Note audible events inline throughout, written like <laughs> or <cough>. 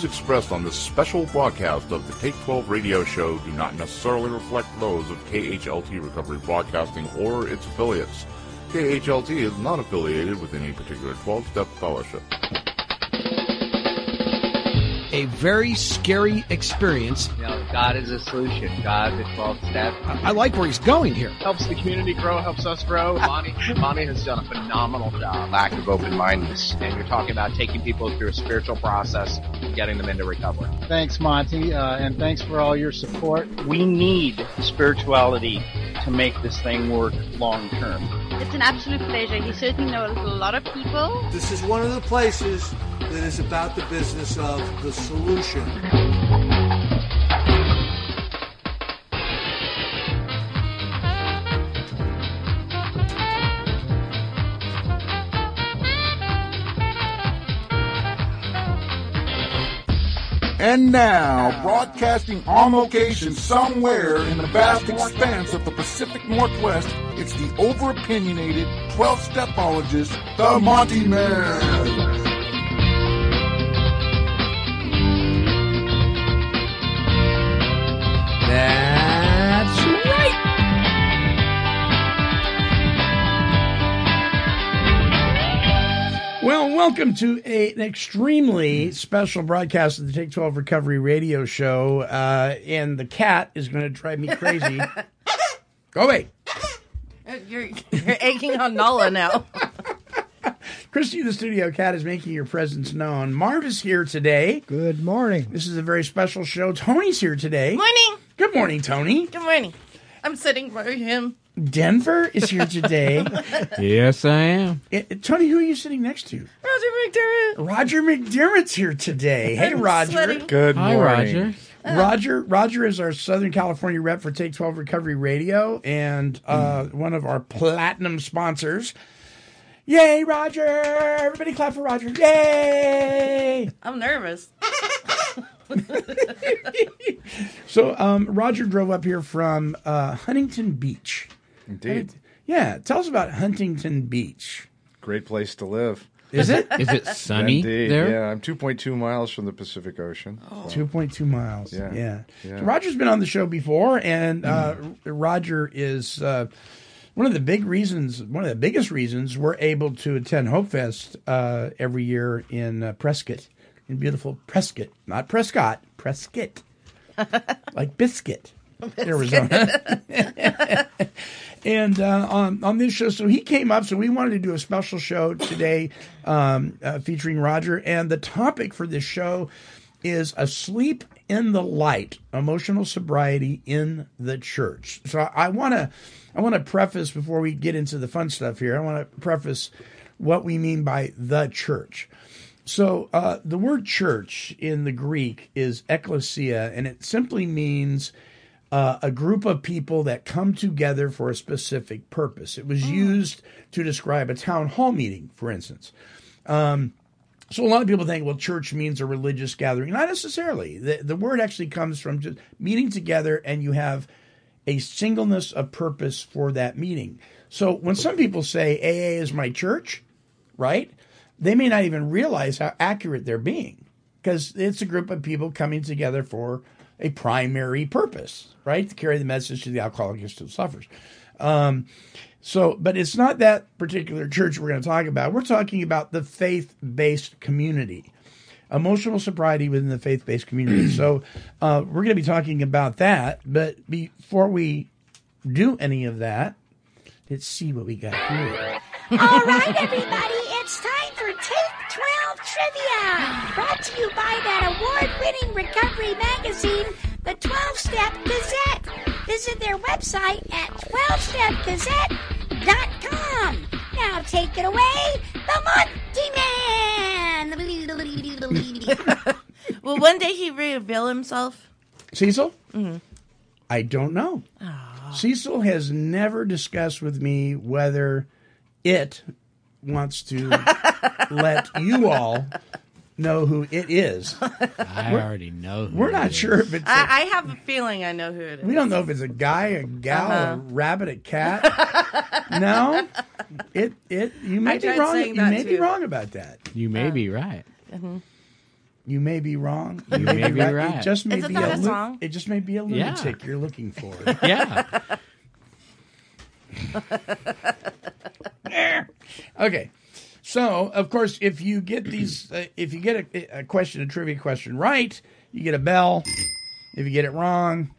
views expressed on this special broadcast of the Take 12 radio show do not necessarily reflect those of KHLT Recovery Broadcasting or its affiliates. KHLT is not affiliated with any particular 12 step fellowship. A very scary experience. You know, God is a solution. God, the 12 step. I, I like where he's going here. Helps the community grow, helps us grow. Bonnie, Bonnie has done a phenomenal job. Lack of open-mindedness. And you're talking about taking people through a spiritual process and getting them into recovery. Thanks, Monty, uh, and thanks for all your support. We need spirituality to make this thing work long term. It's an absolute pleasure. He certainly knows a lot of people. This is one of the places that is about the business of the solution. And now, broadcasting on location somewhere in the vast expanse of the Pacific Northwest, it's the over-opinionated 12-stepologist, the Monty Man. Well, welcome to a, an extremely special broadcast of the Take 12 Recovery Radio Show. Uh, and the cat is going to drive me crazy. <laughs> Go away. You're, you're aching on Nala now. <laughs> Christy, the studio cat, is making your presence known. Marv is here today. Good morning. This is a very special show. Tony's here today. Morning. Good morning, Tony. Good morning. I'm sitting by him. Denver is here today. <laughs> Yes, I am. Eh, Tony, who are you sitting next to? Roger McDermott. Roger McDermott's here today. Hey, I'm Roger. sweating. Good Hi, morning. Roger. Roger Roger is our Southern California rep for Take 12 Recovery Radio and uh, one of our platinum sponsors. Yay, Roger! Everybody clap for Roger. Yay! I'm nervous. <laughs> <laughs> So um, Roger drove up here from uh, Huntington Beach. Indeed. Yeah, tell us about Huntington Beach. Great place to live. Is it? Is it sunny Indeed. there? Yeah, I'm 2.2 miles from the Pacific Ocean. 2.2 miles. Yeah. Yeah. So Roger's been on the show before, and uh, Roger is uh, one of the big reasons, one of the biggest reasons we're able to attend Hope Fest uh, every year in uh, Prescott, in beautiful Prescott, not Prescott, Prescott, <laughs> like biscuit, Arizona. <laughs> and uh, on on this show, so he came up. So we wanted to do a special show today um, uh, featuring Roger, and the topic for this show is asleep in the light, emotional sobriety in the church. So I want to I want to preface before we get into the fun stuff here. I want to preface what we mean by the church. So uh, the word church in the Greek is ekklesia, and it simply means uh, a group of people that come together for a specific purpose. It was used to describe a town hall meeting, for instance. Um, so a lot of people think, well, church means a religious gathering. Not necessarily. The, the word actually comes from just meeting together, and you have a singleness of purpose for that meeting. So when some people say AA is my church, right? They may not even realize how accurate they're being because it's a group of people coming together for a primary purpose, right? To carry the message to the alcoholic who still suffers. Um, so, but it's not that particular church we're going to talk about. We're talking about the faith based community, emotional sobriety within the faith based community. <clears throat> so, uh, we're going to be talking about that. But before we do any of that, let's see what we got here. All right, everybody, it's time for Take 12 Trivia. Brought to you by that award winning recovery magazine, the 12 Step Gazette. Visit their website at 12stepgazette.com. Now take it away, the Monty Man. <laughs> Will one day he reveal himself? Cecil? Mm-hmm. I don't know. Cecil has never discussed with me whether it wants to let you all know who it is. <laughs> I already know. Who We're it not is. sure if it's. a- I, I have a feeling I know who it is. we don't know if it's a guy, a gal, Uh-huh. a rabbit, a cat. <laughs> no, it it. You may I be wrong. You that may be wrong about that. You may be right. Maybe You may be wrong. You may be It right. just may Isn't be a a lu- song? It just may be a Yeah. lunatic you're looking for. <laughs> Yeah. Okay. So, of course, if you get these, uh, if you get a, a question, a trivia question right, you get a bell. If you get it wrong,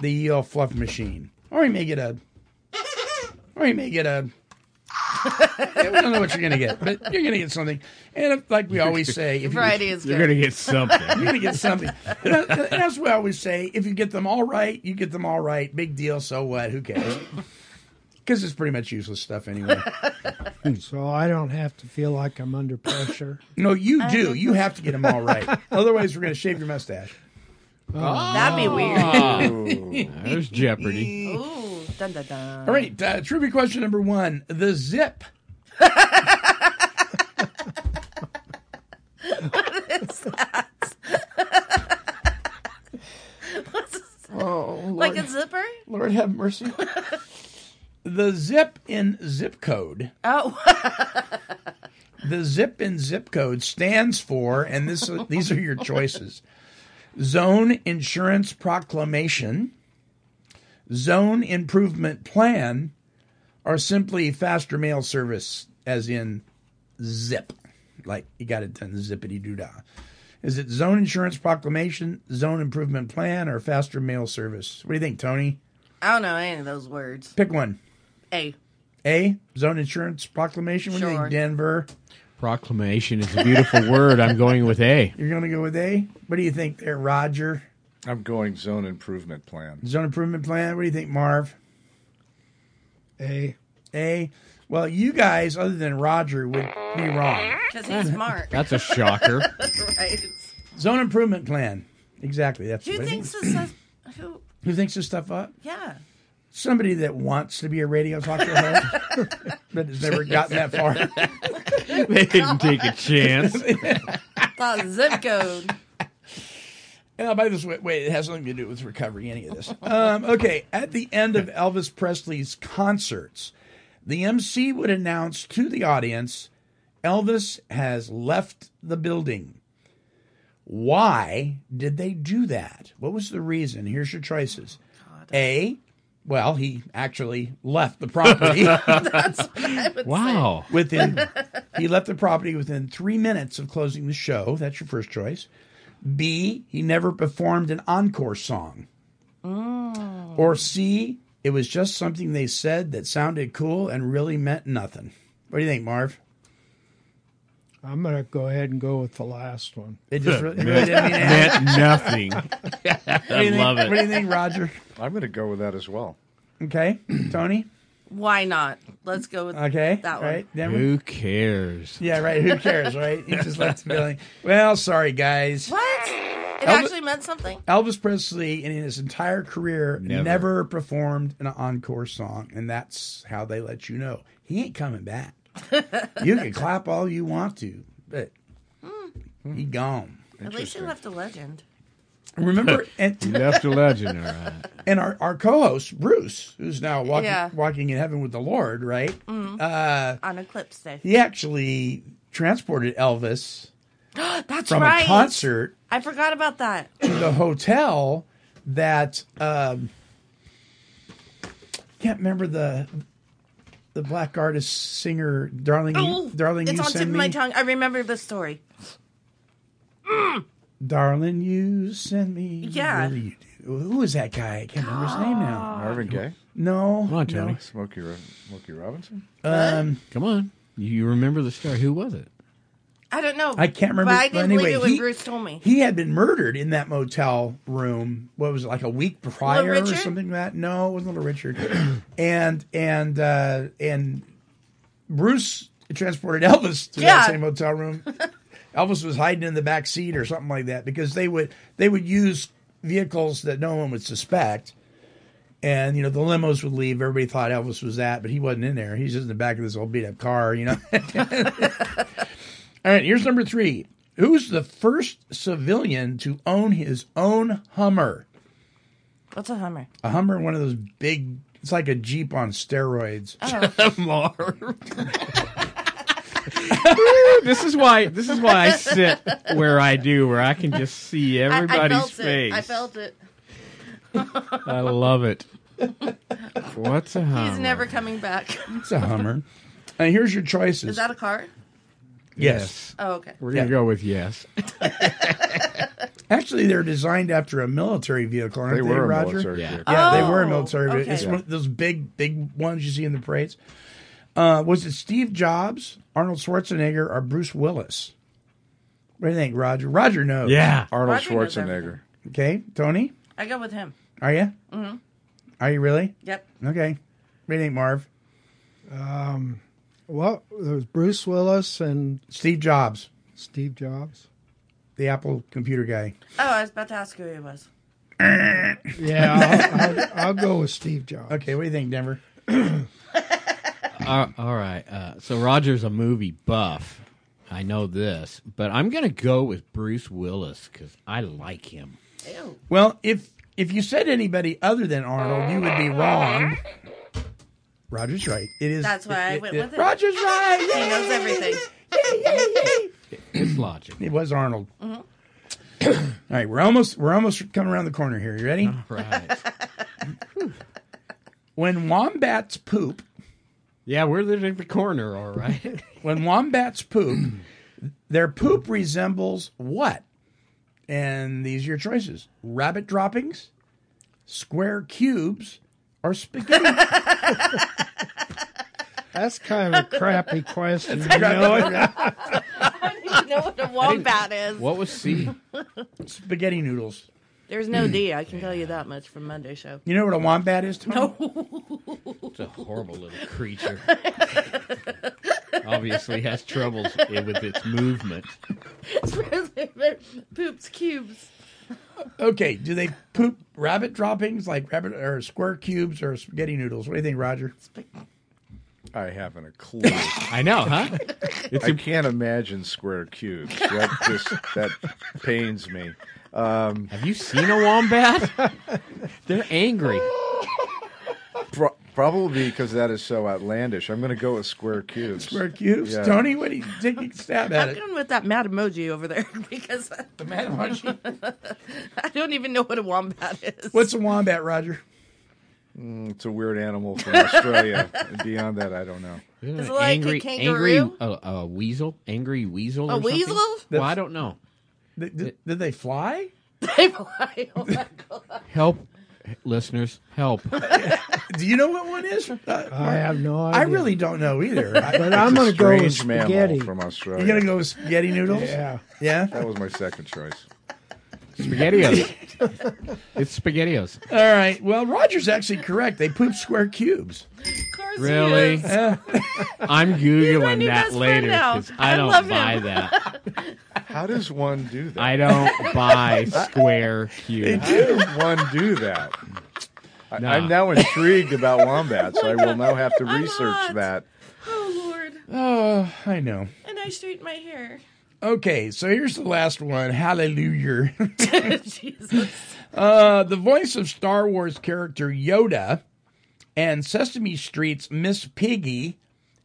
the uh, fluff machine, or you may get a, or you may get a. <laughs> Yeah, we don't know what you're gonna get, but you're gonna get something. And if, like we always say, if you, Variety is You're good. gonna get something. you're gonna get something. And that- and that's what I always say. If you get them all right, you get them all right. Big deal. So what? Who cares? Because it's pretty much useless stuff anyway. <laughs> So I don't have to feel like I'm under pressure. No, you do. You have to get them all right. <laughs> Otherwise, we're going to shave your mustache. That'd be weird. Ah, <laughs> there's Jeopardy. Ooh, dun dun dun. All right. Uh, trivia question number one: The zip. What is that? Oh, Lord, Like a zipper? Lord have mercy. The zip in zip code. Oh, <laughs> The zip in zip code stands for, and this these are your choices: Zone Insurance Proclamation, Zone Improvement Plan, or simply faster mail service, as in zip, like you got it done zippity doo dah. Is it Zone Insurance Proclamation, Zone Improvement Plan, or faster mail service? What do you think, Tony? I don't know any of those words. Pick one. A. A. Zone Insurance Proclamation. What do you Sure. think, Denver? Proclamation is a beautiful word. I'm going with A. You're going to go with A. What do you think there, Roger? I'm going zone improvement plan. Zone improvement plan. What do you think, Marv? A. A. Well, you guys, other than Roger, would be wrong. Because he's smart. That's a shocker. <laughs> right. Zone improvement plan. Exactly. That's Who what I thinks think. this is. Who? Who thinks this stuff up? Yeah. Somebody that wants to be a radio talk show host, <laughs> but has never gotten that far. <laughs> they didn't take a chance. <laughs> Thought zip code. And by this way, wait, it has nothing to do with recovery, any of this. Um, okay, at the end of Elvis Presley's concerts, the MC would announce to the audience Elvis has left the building. Why did they do that? What was the reason? Here's your choices. A, well, he actually left the property. <laughs> That's what I would Wow. within he left the property within three minutes of closing the show. That's your first choice. B, he never performed an encore song. Mm. Or C, it was just something they said that sounded cool and really meant nothing. What do you think, Marv? I'm going to go ahead and go with the last one. It just really, <laughs> really didn't mean anything. Meant nothing. <laughs> What do I think- love What do it. you think, Roger? I'm going to go with that as well. Okay, <clears throat> Tony. Why not? Let's go with Okay, that one. right. Denver? Who cares? Yeah, right. Who cares, right? He just left <laughs> the building. Well, sorry, guys. What? It Elvis- actually meant something? Elvis Presley, in his entire career, Never. never. performed an encore song, and that's how they let you know he ain't coming back. <laughs> you can clap all you want to, but hmm. he gone. At least he left a legend. Remember, <laughs> and, You left a legend, all right. and our, our co-host Bruce, who's now walking Yeah. walking in heaven with the Lord, right? Uh, On Eclipse Day. he actually transported Elvis <gasps> That's from right. a concert I forgot about that. to the hotel that um, can't remember the the black artist singer darling Oh, you, darling it's you on tip of my tongue. I remember the story. Darling you send me Yeah. really you do. who is that guy I can't remember his name now Marvin Gaye, no Come on, Tony. no. Smokey, Ro- Smokey Robinson. um Come on. You remember the story. Who was it? I don't know. I can't remember But I didn't anyway believe it when he, Bruce told me. he had been murdered in that motel room what was it like a week prior or Richard? something like that no it wasn't little richard <clears throat> and and uh and bruce transported elvis to Yeah. that same hotel room <laughs> elvis was hiding in the back seat or something like that because they would they would use vehicles that no one would suspect. And you know the limos would leave. Everybody thought elvis was that but he wasn't in there. He's just in the back of this old beat up car you know? <laughs> All right here's number three. Who's the first civilian to own his own hummer? What's a Hummer? a hummer one of those big it's like a jeep on steroids. Oh. <laughs> <laughs> <laughs> this is why. This is why I sit where I do, where I can just see I- I, everybody's felt face. it. I felt it. I love it. What's a hummer? He's never coming back. It's a Hummer. And here's your choices. Is that a car? yes. Oh, okay. We're gonna Yeah. go with yes. <laughs> Actually, they're designed after a military vehicle, aren't They they, were a Roger? military Yeah. vehicle. Yeah, they were a Oh, military. vehicle. okay. It's one of those big, big ones you see in the parades. Uh, was it Steve Jobs, Arnold Schwarzenegger, or Bruce Willis? What do you think, Roger? Roger knows. Yeah. Arnold Roger knows Schwarzenegger. Okay, Tony, I go with him. are you? Mm-hmm. Are you really? Yep. Okay. What do you think, Marv? Um, well, there was Bruce Willis and Steve Jobs, Steve Jobs. the Apple computer guy. Oh, I was about to ask who he was. Yeah, I'll, I'll, I'll go with Steve Jobs. Okay, what do you think, Denver? <clears throat> Uh, all right. Uh, so Roger's a movie buff. I know this, but I'm gonna go with Bruce Willis because I like him. Ew. Well, if if you said anybody other than Arnold, you would be wrong. Roger's right. It is. That's why I went it- with it. Roger's right. He knows everything. It's logic. It was Arnold. Mm-hmm. <clears throat> All right, we're almost we're almost coming around the corner here. You ready? Right. <laughs> When wombats poop, yeah, we're at the corner. All right. <laughs> when wombats poop, their poop resembles what? And these are your choices: rabbit droppings, square cubes, or spaghetti. <laughs> That's kind of a crappy question. you know? <laughs> I don't even know what a wombat is. What was C? spaghetti noodles. There's no D. I can tell you that much from Monday show. You know what a wombat is, Tony? It's a horrible little creature. <laughs> Obviously has troubles with its movement. Poops cubes. Okay, do they poop rabbit droppings like rabbit or square cubes or spaghetti noodles? What do you think, Roger? I haven't a clue. <laughs> I know, huh? It's I a, can't imagine square cubes. That just that pains me. Um, have you seen a wombat? <laughs> They're angry. pro- probably because that is so outlandish. I'm going to go with square cubes. Square cubes. Yeah. Tony, what do you take a stab at I'm it? going with that mad emoji over there <laughs> because The mad emoji. <laughs> I don't even know what a wombat is. What's a wombat, Roger? Mm, it's a weird animal from Australia. beyond that, I don't know. Isn't it it like a angry, kangaroo? angry, uh, a weasel, angry weasel, A or weasel? Well, I don't know. Did, did, did they fly? <laughs> They fly. Oh my God. Help, listeners, help. <laughs> Do you know what one is? Uh, I have no idea. I really don't know either. <laughs> I, But I'm going to go with strange spaghetti. from Australia. you're gonna go with spaghetti noodles? Yeah. Yeah. That was my second choice. Spaghettios. it's Spaghettios. All right. Well, Roger's actually correct. They poop square cubes. Of course Really? Yeah. I'm googling that later because I I don't buy him. that. How does one do that? I don't buy <laughs> square How cubes. does one do that? I, No. I'm now intrigued about wombats. I will now have to <laughs> I'm research hot. that. Oh Lord! Oh, I know. And I straighten my hair. Okay, so here's the last one. Hallelujah. <laughs> Jesus. Uh, the voice of Star Wars character Yoda and Sesame Street's Miss Piggy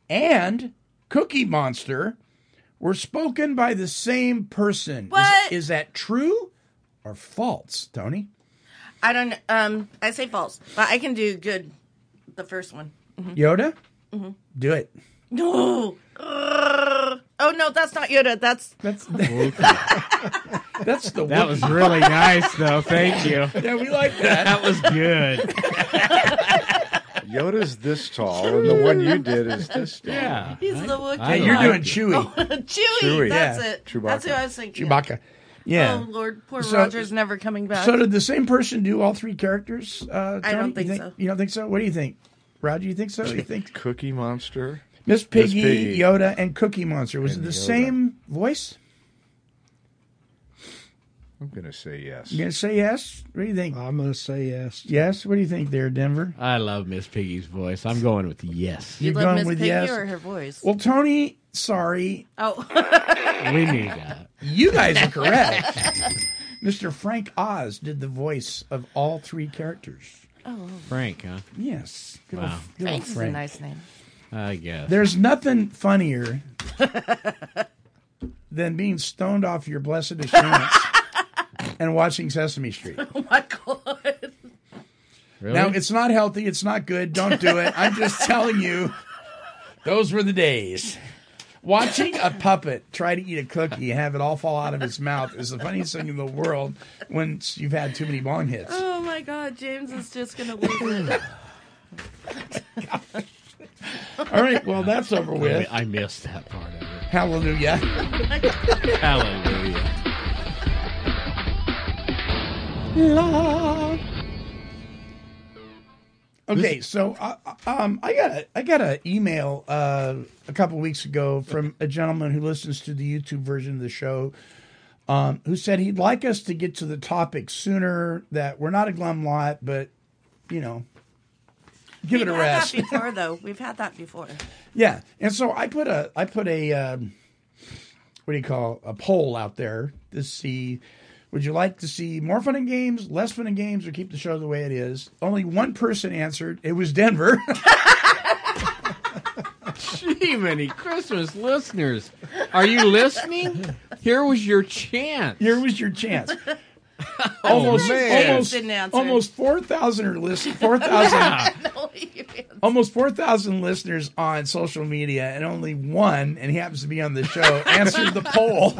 and Cookie Monster were spoken by the same person. Is- What? Is, that true or false, Tony? I don't. Um, I say false, but I can do good. The first one. Yoda? Do it. No. Oh no, that's not Yoda. That's That's <laughs> that's the That Wookiee. was really nice, though. Thank you. yeah, we like that. That was good. <laughs> Yoda's this tall, and the one you did is this tall. Yeah. he's the Wookiee. I Hey, you're like doing it. Chewy, <laughs> Chewie. Chewie, That's yeah. it. That's who I was thinking. Chewbacca. Yeah. Oh Lord, poor So- Roger's never coming back. So did the same person do all three characters? Uh, I don't Tony? think you so. You don't think so? What do you think, Roger? You think so? You think Cookie Monster. Miss Piggy, Piggy. Yoda, and Cookie Monster was And it the Yoda. same voice? I'm going to say yes. You gonna say yes? What do you think? I'm going to say yes. yes. What do you think there, Denver? I love Miss Piggy's voice. I'm going with yes. you You've love gone Miss with Piggy yes. or her voice? Well, Tony, sorry, oh, <laughs> We need that. you guys are correct. <laughs> Mr. Frank Oz did the voice of all three characters. oh, Frank, huh? Yes. Good Wow. old, good old Frank's is a nice name. I guess. There's nothing funnier <laughs> than being stoned off your blessed assurance <laughs> and watching Sesame Street. <laughs> Oh my god. Really? Now, it's not healthy. It's not good. Don't do it. I'm just telling you, those were the days. Watching a puppet try to eat a cookie and have it all fall out of his mouth is the funniest thing in the world when you've had too many bong hits. Oh my god, James is just gonna lose it. <laughs> All right, well, that's over with. I missed that part of it. Hallelujah. Oh, Hallelujah. Okay, so uh, um, I got a I got an email uh, a couple weeks ago from a gentleman who listens to the YouTube version of the show, um, who said he'd like us to get to the topic sooner. That we're not a glum lot, but you know, give We've it a had rest. that <laughs> before, though. We've had that before. Yeah, and so I put a I put a um, what do you call a poll out there to see would you like to see more fun and games, less fun and games, or keep the show the way it is? Only one person answered. It was Denver. <laughs> Gee, many Christmas listeners. Are you listening? Here was your chance. Here was your chance. Oh, almost, man. almost, Didn't answer. almost four thousand are listening. <laughs> Four thousand, <laughs> almost four thousand listeners on social media, and only one, and he happens to be on the show, answered the poll.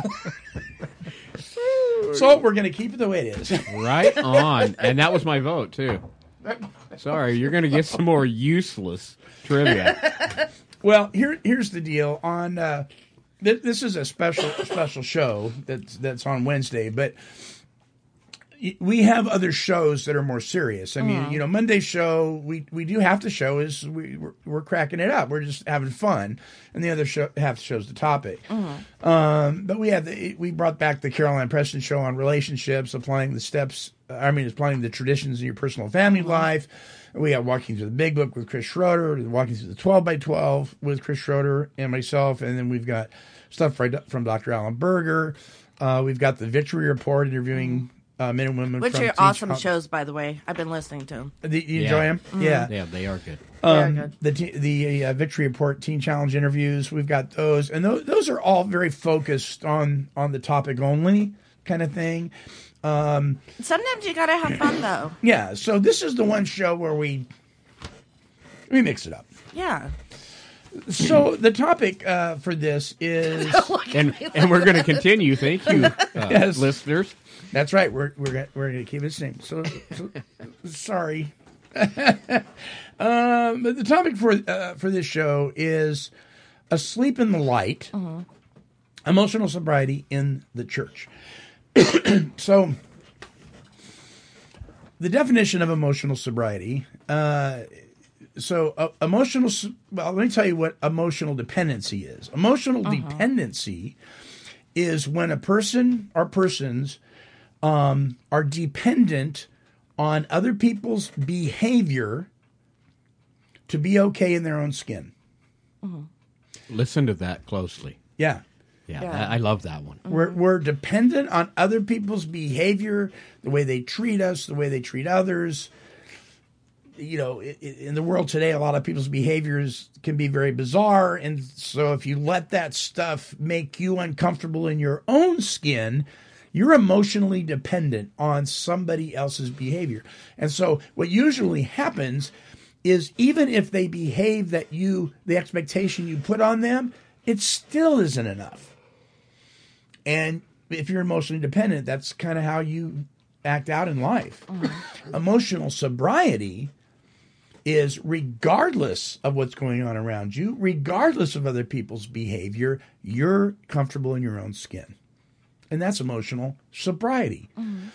So we're going to keep it the way it is. <laughs> Right on. And that was my vote, too. Sorry, you're going to get some more useless trivia. Well, here here's the deal. On uh, th- this is a special special show that's that's on Wednesday, but we have other shows that are more serious. I mean, Mhm. you know, Monday show we we do half the show is we we're, we're cracking it up. We're just having fun, and the other show half shows the topic. Um, but we have the, we brought back the Caroline Preston show on relationships, applying the steps. I mean, applying the traditions in your personal family life. We have Walking Through the Big Book with Chris Schroeder, Walking Through the 12 by 12 with Chris Schroeder and myself. And then we've got stuff right from Dr. Alan Berger. Uh, we've got the Victory Report interviewing uh, men and women Which from are Teen awesome Challenge- shows, by the way. I've been listening to them. Do you enjoy them? Yeah. Yeah, they are good. Um, Very good. The te- the uh, Victory Report Teen Challenge interviews, we've got those, and those those are all very focused on on the topic only kind of thing. Um, Sometimes you gotta have fun, though. <clears throat> yeah, so this is the one show where we we mix it up. Yeah. So the topic uh, for this <laughs> is, And and we're going to continue. Thank you, uh, <laughs> Yes. listeners. That's right. We're we're gonna, we're going to keep it the same. So, so <laughs> sorry. <laughs> um, but the topic for uh, for this show is asleep in the light, emotional sobriety in the church. <clears throat> so, the definition of emotional sobriety. Uh, so, uh, emotional. Well, let me tell you what emotional dependency is. Emotional dependency is when a person or persons um, are dependent on other people's behavior to be okay in their own skin. Listen to that closely. Yeah. Yeah, Yeah. that- I love that one. We're, we're dependent on other people's behavior, the way they treat us, the way they treat others. You know, i- i- in the world today, a lot of people's behaviors can be very bizarre. And so, if you let that stuff make you uncomfortable in your own skin, you're emotionally dependent on somebody else's behavior. And so, what usually happens is even if they behave that you, the expectation you put on them, it still isn't enough. And if you're emotionally dependent, that's kind of how you act out in life. Uh-huh. <laughs> Emotional sobriety is regardless of what's going on around you, regardless of other people's behavior, you're comfortable in your own skin. And that's emotional sobriety. Mm-hmm.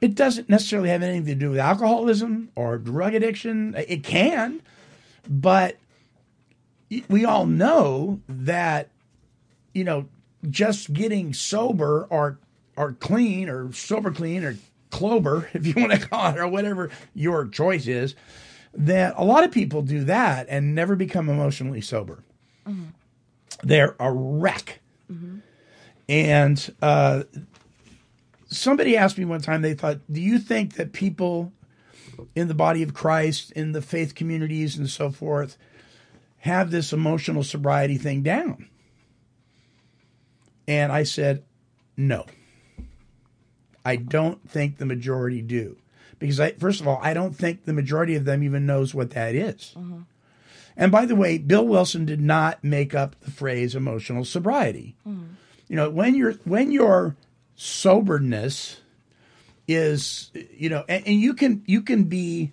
It doesn't necessarily have anything to do with alcoholism or drug addiction. It can, but we all know that you know just getting sober or or clean or sober clean or clover <laughs> if you want to call it or whatever your choice is that a lot of people do that and never become emotionally sober. Mm-hmm. They're a wreck mm-hmm. And uh, somebody asked me one time they thought do you think that people in the body of christ in the faith communities and so forth have this emotional sobriety thing down? And I said, no. I don't think the majority do. Because I first of all, I don't think the majority of them even knows what that is. And by the way, Bill Wilson did not make up the phrase emotional sobriety. You know, when your when your soberness is you know, and, and you can you can be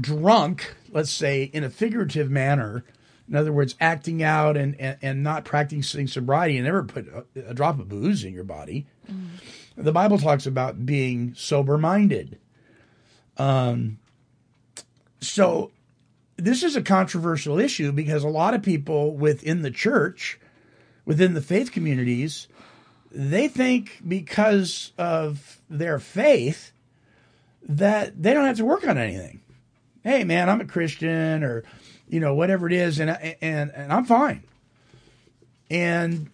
drunk, let's say, in a figurative manner. In other words, acting out and, and, and not practicing sobriety and never put a, a drop of booze in your body. The Bible talks about being sober minded. Um, so this is a controversial issue because a lot of people within the church, within the faith communities, they think because of their faith that they don't have to work on anything. Hey, man, I'm a Christian, or you know, whatever it is, and and and I'm fine. And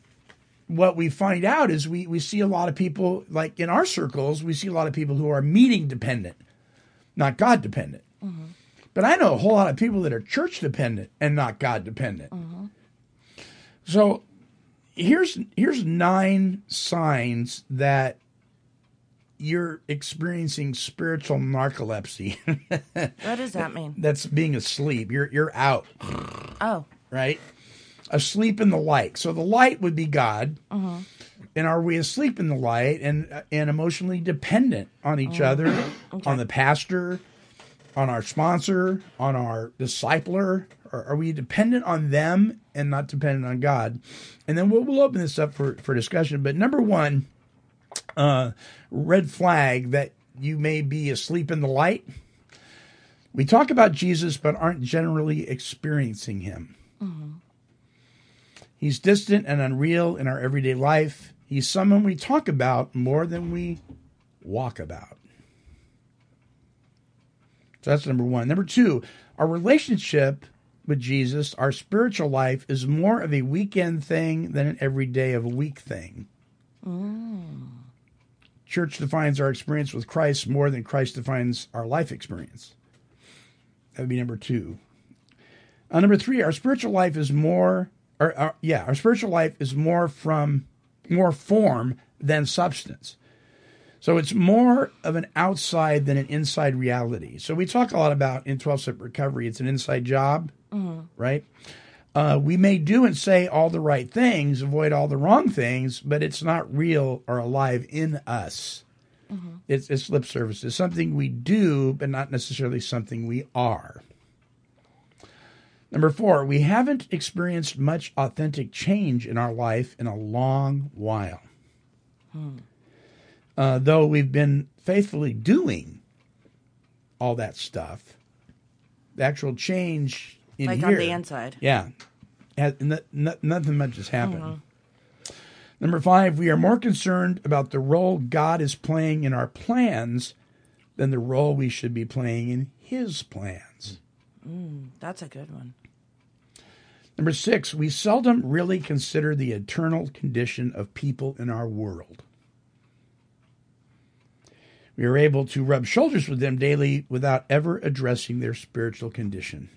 what we find out is we we see a lot of people like in our circles, we see a lot of people who are meeting dependent, not God dependent. Mm-hmm. But I know a whole lot of people that are church dependent and not God dependent. Mm-hmm. So here's here's nine signs that you're experiencing spiritual narcolepsy. <laughs> What does that mean? That's being asleep. You're you're out, Oh. right? Asleep in the light. So the light would be God. Uh-huh. And are we asleep in the light and and emotionally dependent on each other, on the pastor, on our sponsor, on our discipler? Or are we dependent on them and not dependent on God? And then we'll, we'll open this up for, for discussion. But number one, uh, red flag that you may be asleep in the light. We talk about Jesus, but aren't generally experiencing him. He's distant and unreal in our everyday life. He's someone we talk about more than we walk about. So that's number one. Number two, our relationship with Jesus, our spiritual life, is more of a weekend thing than an everyday of a week thing. Church defines our experience with Christ more than Christ defines our life experience. That would be number two. Uh, number three, our spiritual life is more, or uh, yeah, our spiritual life is more from more form than substance. So it's more of an outside than an inside reality. So we talk a lot about in 12 step recovery, it's an inside job, mm-hmm. right? Uh, we may do and say all the right things, avoid all the wrong things, but it's not real or alive in us. Mm-hmm. It's, it's lip service. It's something we do, but not necessarily something we are. Number four, we haven't experienced much authentic change in our life in a long while. Hmm. Uh, though we've been faithfully doing all that stuff, the actual change in Like here, on the inside. yeah, has, n- n- nothing much has happened. Number five, we are more concerned about the role God is playing in our plans than the role we should be playing in His plans. Mm, that's a good one. Number six, we seldom really consider the eternal condition of people in our world. We are able to rub shoulders with them daily without ever addressing their spiritual condition.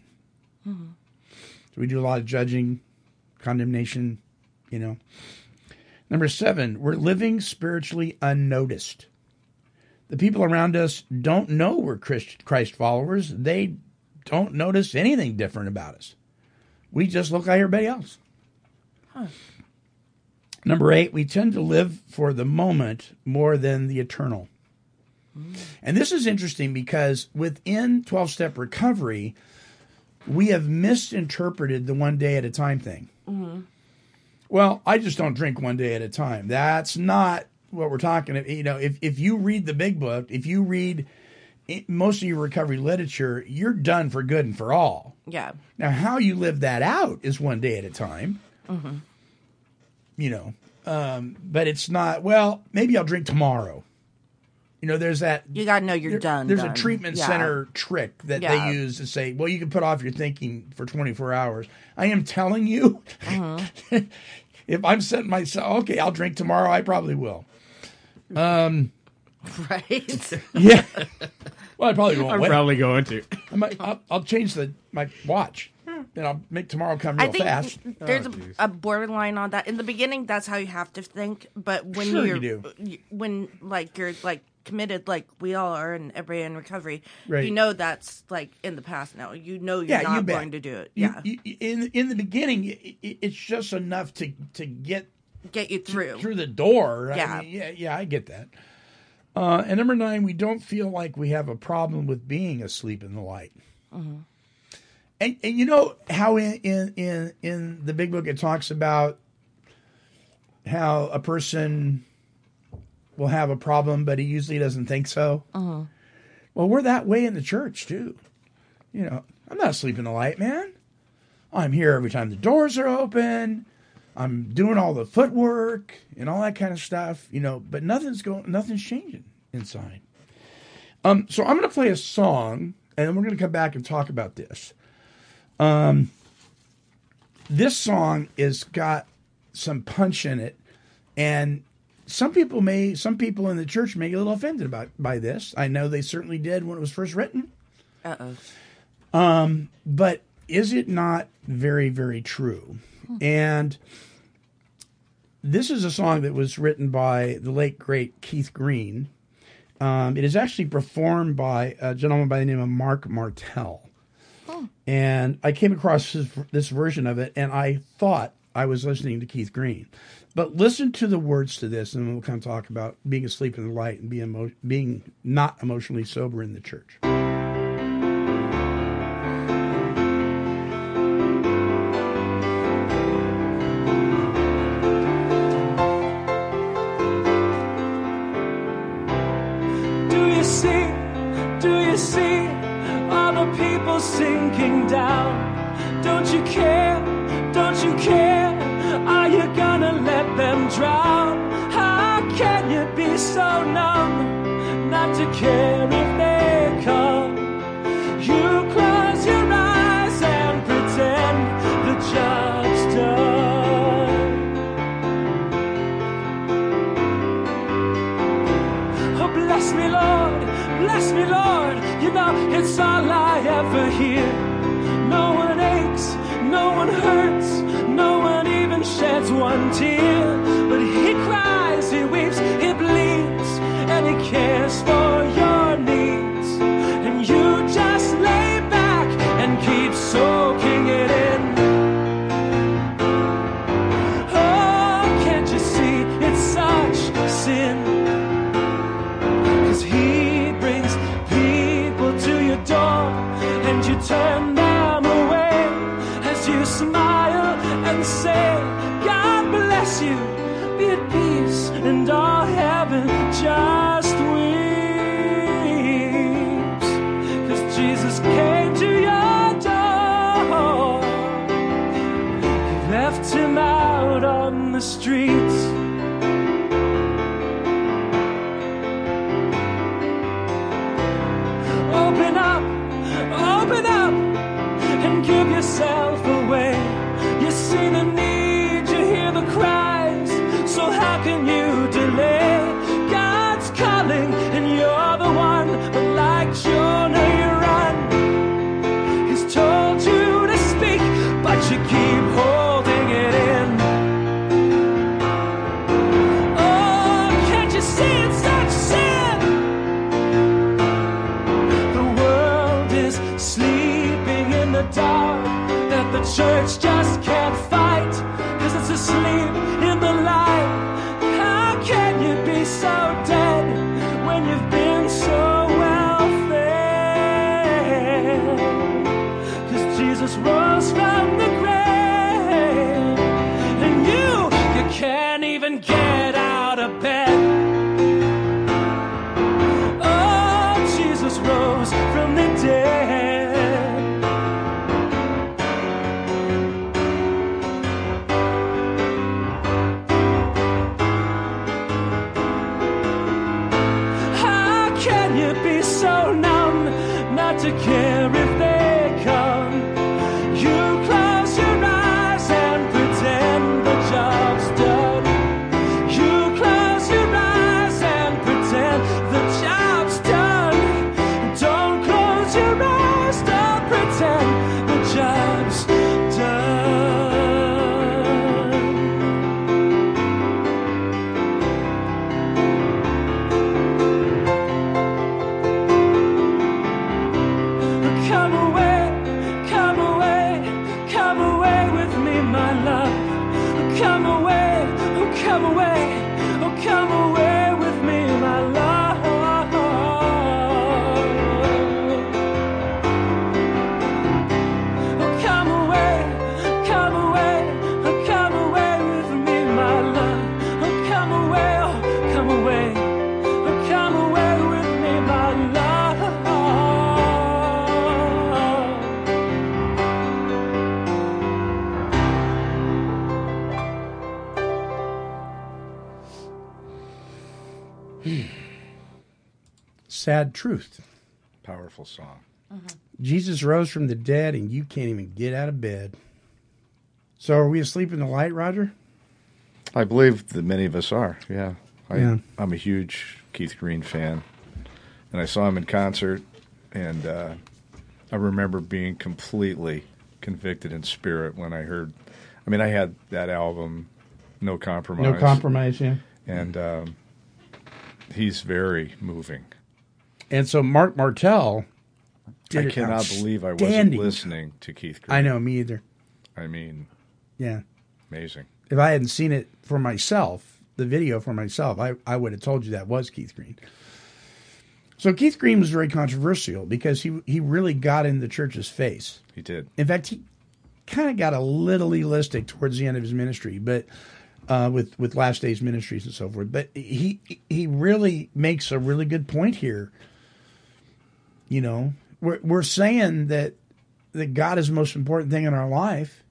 So we do a lot of judging, condemnation, you know. Number seven, we're living spiritually unnoticed. The people around us don't know we're Christ, Christ followers. They don't notice anything different about us. We just look like everybody else. Number eight, we tend to live for the moment more than the eternal. And this is interesting because within 12 step recovery, we have misinterpreted the one day at a time thing. Well, I just don't drink one day at a time. That's not what we're talking about. You know, if, if you read the big book, if you read most of your recovery literature, you're done for good and for all. Yeah. Now, how you live that out is one day at a time, Mm-hmm. you know, um, but it's not, well, maybe I'll drink tomorrow. You know, there's that. You got to know you're there- done. There's done. a treatment Yeah. center trick that Yeah. they use to say, well, you can put off your thinking for 24 hours. I am telling you, Uh-huh. <laughs> if I'm setting myself, okay, I'll drink tomorrow, I probably will. Um, <laughs> Right. <laughs> yeah. Well, I probably won't. I'm wait. probably going to. I might, I'll, I'll change the my watch. Yeah, then I'll make tomorrow come real I think fast. there's Oh, a, a borderline on that. In the beginning, that's how you have to think, but when Sure you're you you- when like you're like committed, like we all are, and everybody in recovery, Right. you know that's like in the past now. You know you're yeah, not you going to do it. Yeah, you- in in the beginning, i- i- it's just enough to to get get you through through the door. Yeah. I mean, yeah, yeah, I get that. Uh, and number nine, we don't feel like we have a problem with being asleep in the light. Mhm. And, and you know how in, in in in the big book it talks about how a person will have a problem, but he usually doesn't think so. Uh-huh. Well, we're that way in the church too. You know, I'm not sleeping in the light, man. I'm here every time the doors are open. I'm doing all the footwork and all that kind of stuff, you know, but nothing's going nothing's changing inside. Um, so I'm gonna play a song and we're gonna come back and talk about this. Um this song is got some punch in it and some people may some people in the church may get a little offended about by this. I know they certainly did when it was first written. Uh oh. Um, but is it not very, very true? And this is a song that was written by the late great Keith Green. Um, it is actually performed by a gentleman by the name of Mark Martell. And I came across his, this version of it, and I thought I was listening to Keith Green. But listen to the words to this, and we'll kind of talk about being asleep in the light and being emo- being not emotionally sober in the church. Do you see? Do you see all the people sinking down? Don't you care? Drown? How can you be so numb not to care and all heaven just Sad truth. Powerful song. Jesus rose from the dead, and you can't even get out of bed. So, are we asleep in the light, Roger? I believe that many of us are. Yeah. I, Yeah. I'm a huge Keith Green fan, and I saw him in concert, and uh, I remember being completely convicted in spirit when I heard. I mean, I had that album, No Compromise. No compromise, yeah. And um, he's very moving. And so, Mark Martell. Did I cannot believe I wasn't listening to Keith Green. I know, me either. I mean, Yeah. amazing. If I hadn't seen it for myself, the video for myself, I, I would have told you that was Keith Green. So Keith Green was very controversial because he he really got in the church's face. He did. In fact, he kind of got a little elastic towards the end of his ministry, but uh, with with Last Days Ministries and so forth. But he he really makes a really good point here. You know, we're we're saying that that God is the most important thing in our life.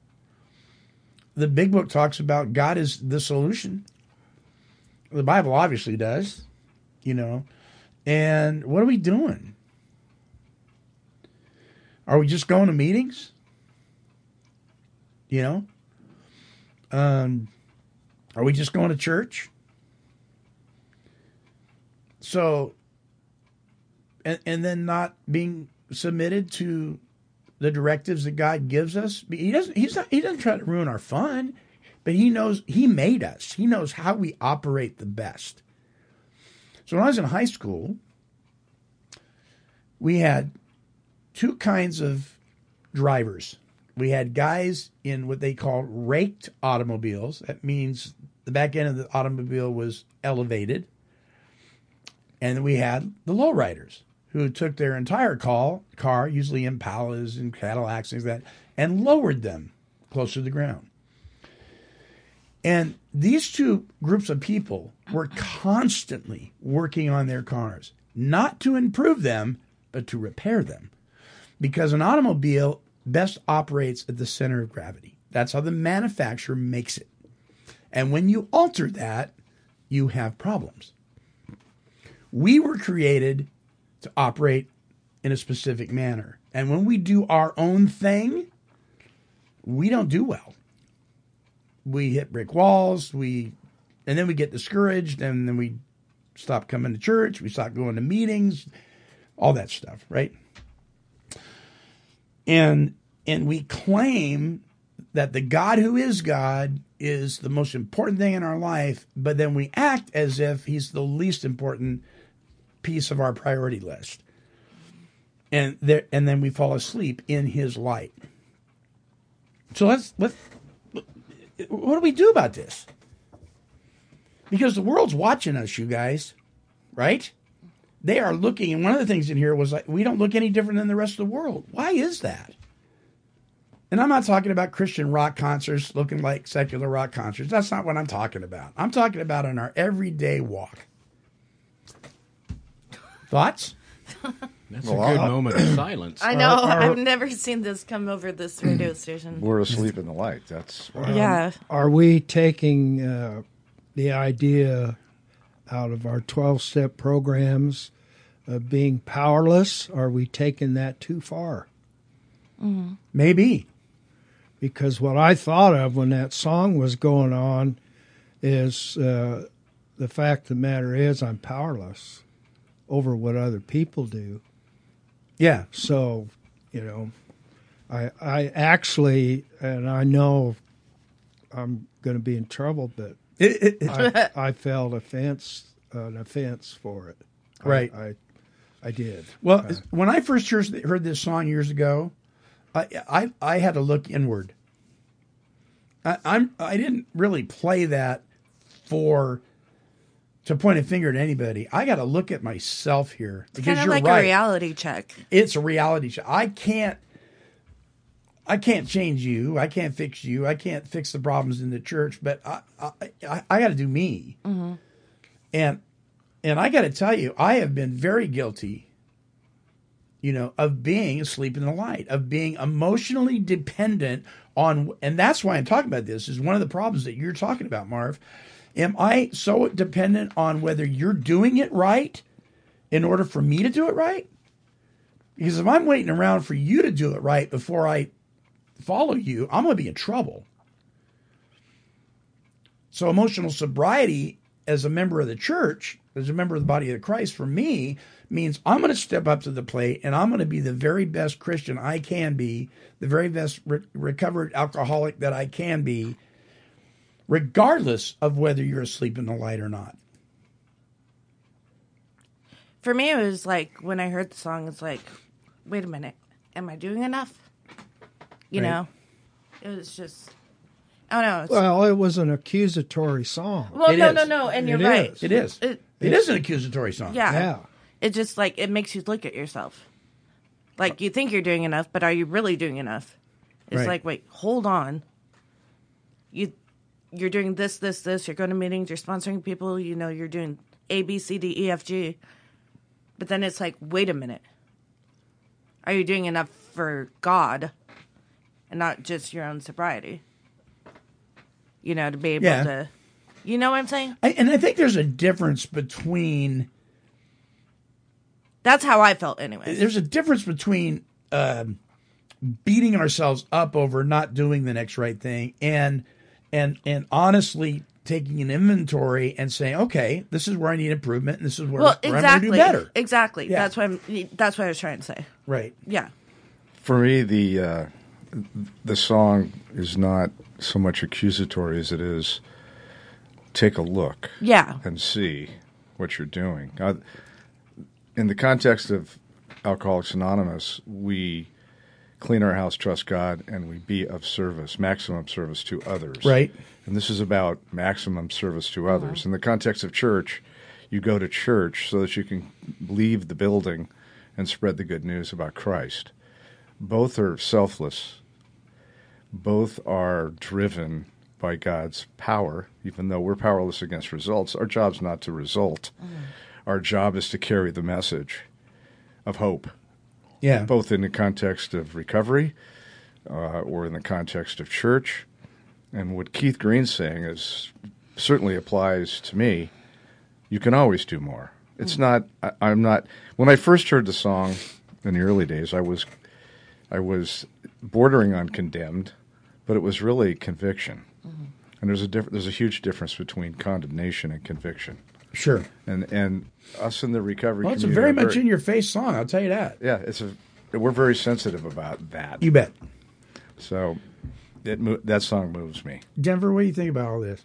The Big Book talks about God is the solution. The Bible obviously does, you know. And what are we doing? Are we just going to meetings? You know? Um, are we just going to church? So, and, and then not being submitted to the directives that God gives us. He doesn't. He's not. He doesn't try to ruin our fun, but he knows he made us. He knows how we operate the best. So when I was in high school, we had two kinds of drivers. We had guys in what they call raked automobiles. That means the back end of the automobile was elevated. And we had the lowriders who took their entire call, car, usually Impalas and Cadillacs, things like that, and lowered them close to the ground. And these two groups of people were constantly working on their cars, not to improve them, but to repair them. Because an automobile best operates at the center of gravity. That's how the manufacturer makes it. And when you alter that, you have problems. We were created to operate in a specific manner. And when we do our own thing, we don't do well. We hit brick walls, we and then we get discouraged and then we stop coming to church, we stop going to meetings, all that stuff, right? And and we claim that the God who is God is the most important thing in our life, but then we act as if he's the least important piece of our priority list. And there and then we fall asleep in his light. So let's let's what do we do about this? Because the world's watching us, you guys, right? They are looking, and one of the things in here was like, we don't look any different than the rest of the world. Why is that? And I'm not talking about Christian rock concerts looking like secular rock concerts. That's not what I'm talking about. I'm talking about in our everyday walk. Thoughts? <laughs> That's a good moment of silence. I know. I've never seen this come over this radio station. We're asleep in the light. That's Um, Yeah. Are we taking uh, the idea out of our 12 step programs of being powerless? Are we taking that too far? Maybe. Because what I thought of when that song was going on is uh, the fact of the matter is I'm powerless over what other people do. Yeah. So, you know, I I actually, and I know I'm going to be in trouble, but I, <laughs> I felt offense an offense for it. I- Right. I, I did. Well, Uh, when I first heard, heard this song years ago, I, I I had to look inward. I, I'm I didn't really play that for to point a finger at anybody. I got to look at myself here It's kind of like right. a reality check. It's a reality check. I can't. I can't change you. I can't fix you. I can't fix the problems in the church. But I, I, I, I got to do me. Mm-hmm. And and I got to tell you, I have been very guilty. You know, of being asleep in the light, of being emotionally dependent on, and that's why I'm talking about this. Is one of the problems that you're talking about, Marv, Am I so dependent on whether you're doing it right in order for me to do it right? Because if I'm waiting around for you to do it right before I follow you, I'm going to be in trouble. So, emotional sobriety as a member of the church, as a member of the body of Christ, for me, means I'm going to step up to the plate and I'm going to be the very best Christian I can be, the very best re- recovered alcoholic that I can be, regardless of whether you're asleep in the light or not. For me, it was like when I heard the song, it's like, wait a minute, am I doing enough? You Right. know, it was just, I don't know. It's, Well, it was an accusatory song. well, It no, is. no, no, and you're It right. is. It is. It- it is an accusatory song. Yeah. Yeah. It just like it makes you look at yourself. Like you think you're doing enough, but are you really doing enough? It's Right. like, wait, hold on. You you're doing this, this, this, you're going to meetings, you're sponsoring people, you know, you're doing A, B, C, D, E, F, G. But then it's like, wait a minute. Are you doing enough for God and not just your own sobriety? You know, to be able Yeah. to you know what I'm saying? I, and I think there's a difference between That's how I felt anyway. there's a difference between um, beating ourselves up over not doing the next right thing and and and honestly taking an inventory and saying, okay, this is where I need improvement, and this is where, Well, where I'm exactly. going to do better. Exactly. Yeah. That's what I'm. That's what I was trying to say. Right. Yeah. For me, the uh, the song is not so much accusatory as it is take a look, Yeah. and see what you're doing. Uh, in the context of Alcoholics Anonymous, we clean our house, trust God, and we be of service, maximum service to others. Right. And this is about maximum service to others. Uh-huh. In the context of church, you go to church so that you can leave the building and spread the good news about Christ. Both are selfless. Both are driven by God's power, even though we're powerless against results. Our job's not to result. Uh-huh. Our job is to carry the message of hope Yeah. both in the context of recovery uh, or in the context of church. And what Keith Green's saying is certainly applies to me. You can always do more. It's not. I, I'm not. When I first heard the song in the early days, I was, I was bordering on condemned, but it was really conviction. And there's a diff- there's a huge difference between condemnation and conviction. Sure. And and us in the recovery. Well, it's a community very are much in your face song. I'll tell you that. yeah, it's a. We're very sensitive about that. You bet. So, it mo- that song moves me. Denver, what do you think about all this?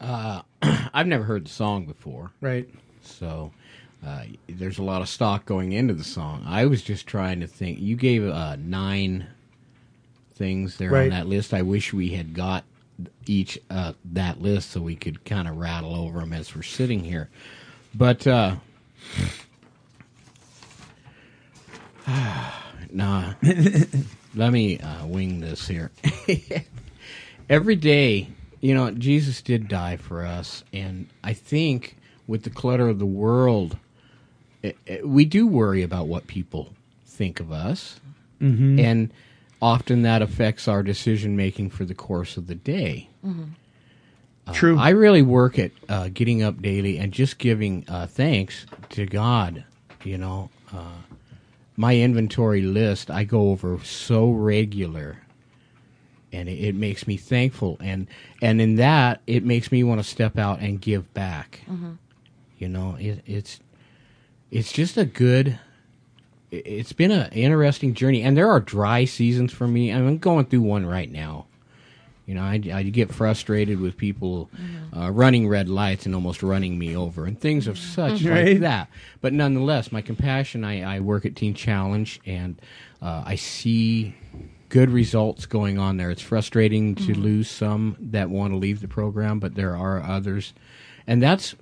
Uh, <clears throat> I've never heard the song before. Right. So uh, there's a lot of stock going into the song. I was just trying to think. You gave uh, nine things there Right. on that list. I wish we had got each uh, that list so we could kind of rattle over them as we're sitting here. But uh, <sighs> nah, let me uh, wing this here. <laughs> Every day, you know, Jesus did die for us, and I think with the clutter of the world, it, it- we do worry about what people think of us, Mhm. and often that affects our decision making for the course of the day. Uh, True. I really work at uh, getting up daily and just giving uh, thanks to God. You know, uh, my inventory list I go over so regular, and it, it makes me thankful. And and in that, it makes me want to step out and give back. Mhm. You know, it, it's it's just a good. It- It's been an interesting journey, and there are dry seasons for me. I'm going through one right now. You know, I, I get frustrated with people uh, running red lights and almost running me over and things of such like that. But nonetheless, my compassion, I, I work at Teen Challenge and uh, I see good results going on there. It's frustrating to Mhm. lose some that want to leave the program, but there are others. And that's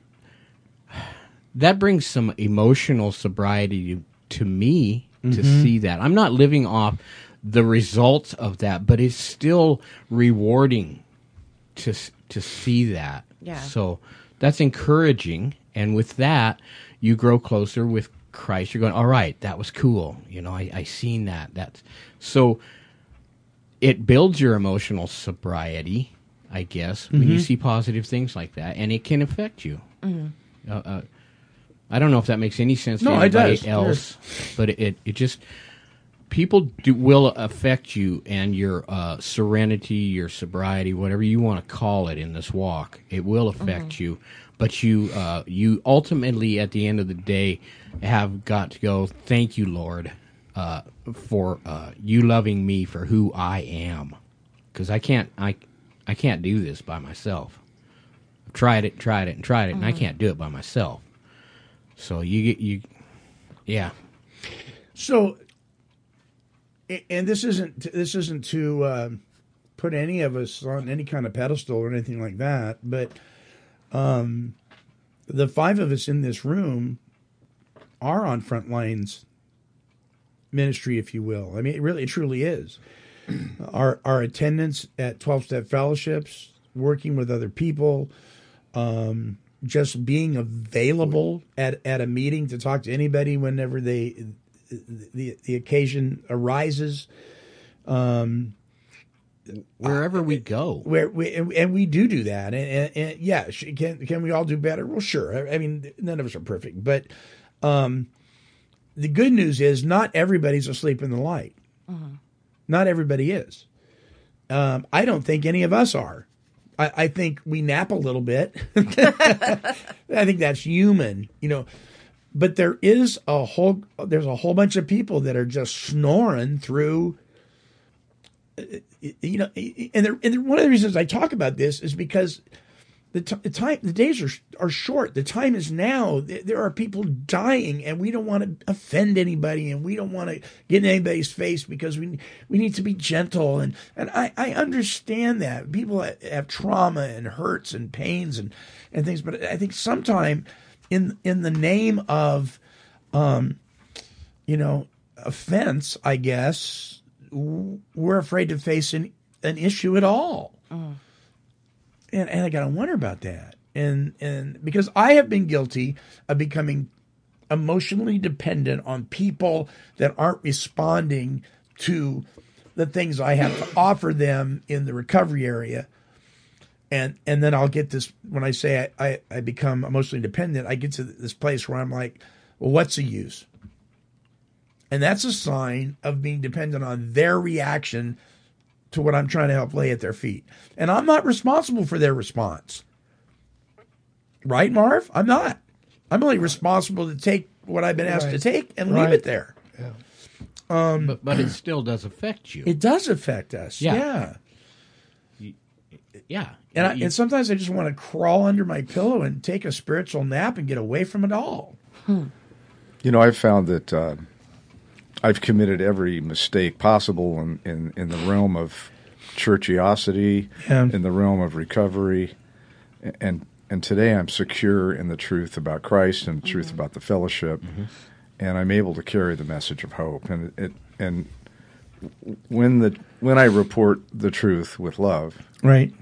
<sighs> that brings some emotional sobriety to, to me to Mhm. see that. I'm not living off the results of that, but it's still rewarding to to see that. Yeah. So that's encouraging, and with that, you grow closer with Christ. You're going, all right, that was cool. You know, I, I seen that. That's so. It builds your emotional sobriety. I guess, when you Mhm. see positive things like that, and it can affect you. Mhm. Uh, uh, I don't know if that makes any sense No, to anybody does. else, but it, it, just people do, will affect you and your uh, serenity, your sobriety, whatever you want to call it in this walk. It will affect Mm-hmm. you, but you uh, you ultimately at the end of the day have got to go. Thank you, Lord, uh, for uh, you loving me for who I am, because I can't I I can't do this by myself. I've tried it, tried it, and tried it, and I Mhm. can't do it by myself. So you get you, yeah. So, and this isn't this isn't to um, put any of us on any kind of pedestal or anything like that, but um, the five of us in this room are on front lines ministry, if you will. I mean, it really, it truly is. <clears throat> our our attendance at twelve step fellowships, working with other people, um, just being available at, at a meeting to talk to anybody whenever they the the occasion arises. Um, wherever we go, where we and, and we do do that, and, and, and yeah, can can we all do better? Well, sure. I, I mean, none of us are perfect, but um, the good news is not everybody's asleep in the light. Not everybody is. Um, I don't think any of us are. I, I think we nap a little bit. <laughs> I think that's human, you know. But there is a whole there's a whole bunch of people that are just snoring through. uh, You know, and, they're, and one of the reasons I talk about this is because the, t- the time the days are are short. The time is now. There are people dying, and we don't want to offend anybody, and we don't want to get in anybody's face because we we need to be gentle. And and I, I understand that people have trauma and hurts and pains and and things, but I think sometime in in the name of, um, you know, offense, I guess we're afraid to face an an issue at all and and I gotta wonder about that. And and because I have been guilty of becoming emotionally dependent on people that aren't responding to the things I have to offer them in the recovery area. And and then I'll get this when I say I, I, I become emotionally dependent, I get to this place where I'm like, well, what's the use? And that's a sign of being dependent on their reaction to what I'm trying to help lay at their feet. And I'm not responsible for their response. Right, Marv? I'm not. I'm only responsible to take what I've been asked to take and Right. leave it there. Um, but but it still does affect you. It does affect us. Yeah. Yeah. yeah. And, I, You- and sometimes I just want to crawl under my pillow and take a spiritual nap and get away from it all. You know, I've found that uh, I've committed every mistake possible in, in, in the realm of churchiosity, Yeah. in the realm of recovery, and and today I'm secure in the truth about Christ and the truth mm-hmm. about the fellowship, mm-hmm. and I'm able to carry the message of hope. And it and when the when I report the truth with love, Right.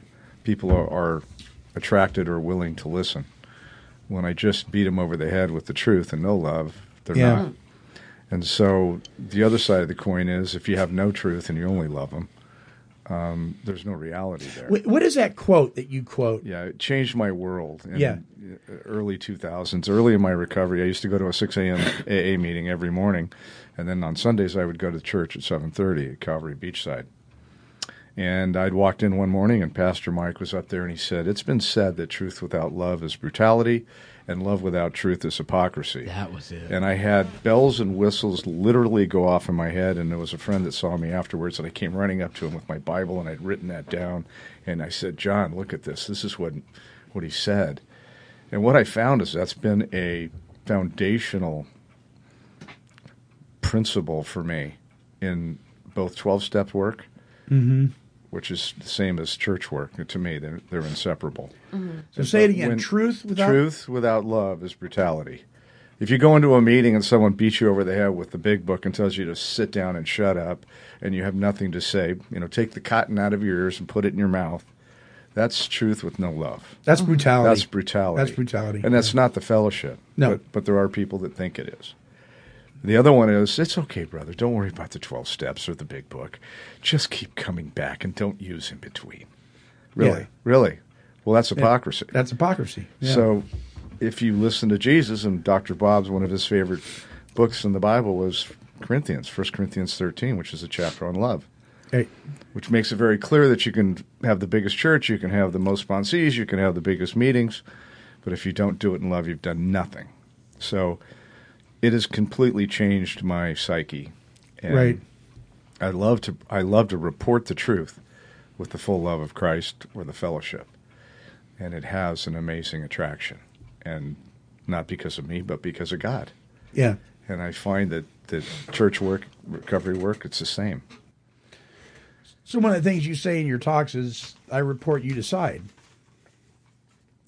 people are, are attracted or willing to listen. When I just beat them over the head with the truth and no love, they're Yeah. not. And so the other side of the coin is if you have no truth and you only love them, um, there's no reality there. Wh- What is that quote that you quote? Yeah, it changed my world in Yeah. early 2000s. Early in my recovery, I used to go to a 6 a.m. AA meeting every morning, and then on Sundays I would go to church at 7:30 at Calvary Beachside. And I'd walked in one morning, and Pastor Mike was up there, and he said, "It's been said that truth without love is brutality, and love without truth is hypocrisy." That was it. And I had bells and whistles literally go off in my head. And there was a friend that saw me afterwards, and I came running up to him with my Bible, and I'd written that down. And I said, "John, look at this. This is what what he said." And what I found is that's been a foundational principle for me in both twelve step work, Mhm. Which is the same as church work. To me, they're they're inseparable. Mhm. So say it again. Truth without- truth without love is brutality. If you go into a meeting and someone beats you over the head with the big book and tells you to sit down and shut up, and you have nothing to say, you know, take the cotton out of your ears and put it in your mouth. That's truth with no love. That's brutality. That's brutality. That's brutality. And that's not the fellowship. No. But, but there are people that think it is. The other one is it's okay, brother. Don't worry about the 12 steps or the big book. Just keep coming back and don't use in between. Really, Yeah. really. Well, that's Yeah. hypocrisy. That's hypocrisy. Yeah. So, if you listen to Jesus, and Dr. Bob's one of his favorite books in the Bible was Corinthians, 1 Corinthians 13, which is a chapter on love. Right. Which makes it very clear that you can have the biggest church, you can have the most sponsees, you can have the biggest meetings, but if you don't do it in love, you've done nothing. So, it has completely changed my psyche. And Right. I love to I love to report the truth with the full love of Christ or the fellowship. And it has an amazing attraction. And not because of me, but because of God. Yeah. And I find that that church work, recovery work, it's the same. So one of the things you say in your talks is, "I report, you decide."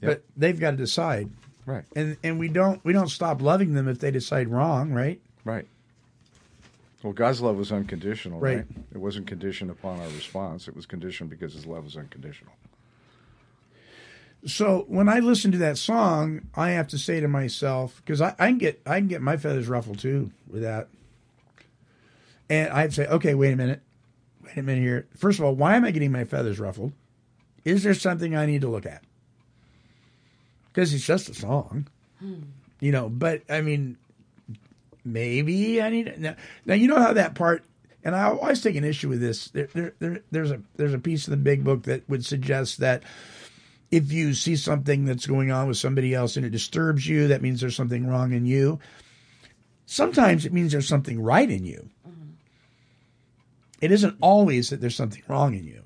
Yep. But they've got to decide, Right. and and we don't we don't stop loving them if they decide wrong, right? Right. Well, God's love was unconditional, right? Right. It wasn't conditioned upon our response. It was conditioned because his love was unconditional. So when I listen to that song, I have to say to myself because I, I can get I can get my feathers ruffled too with that, and I'd say, okay, wait a minute, wait a minute here. First of all, why am I getting my feathers ruffled? Is there something I need to look at? Because it's just a song, you know. But I mean, maybe I need now. Now you know how that part. And I always take an issue with this. There, there, there, there's a there's a piece in the big book that would suggest that if you see something that's going on with somebody else and it disturbs you, that means there's something wrong in you. Sometimes it means there's something right in you. Mm-hmm. It isn't always that there's something wrong in you,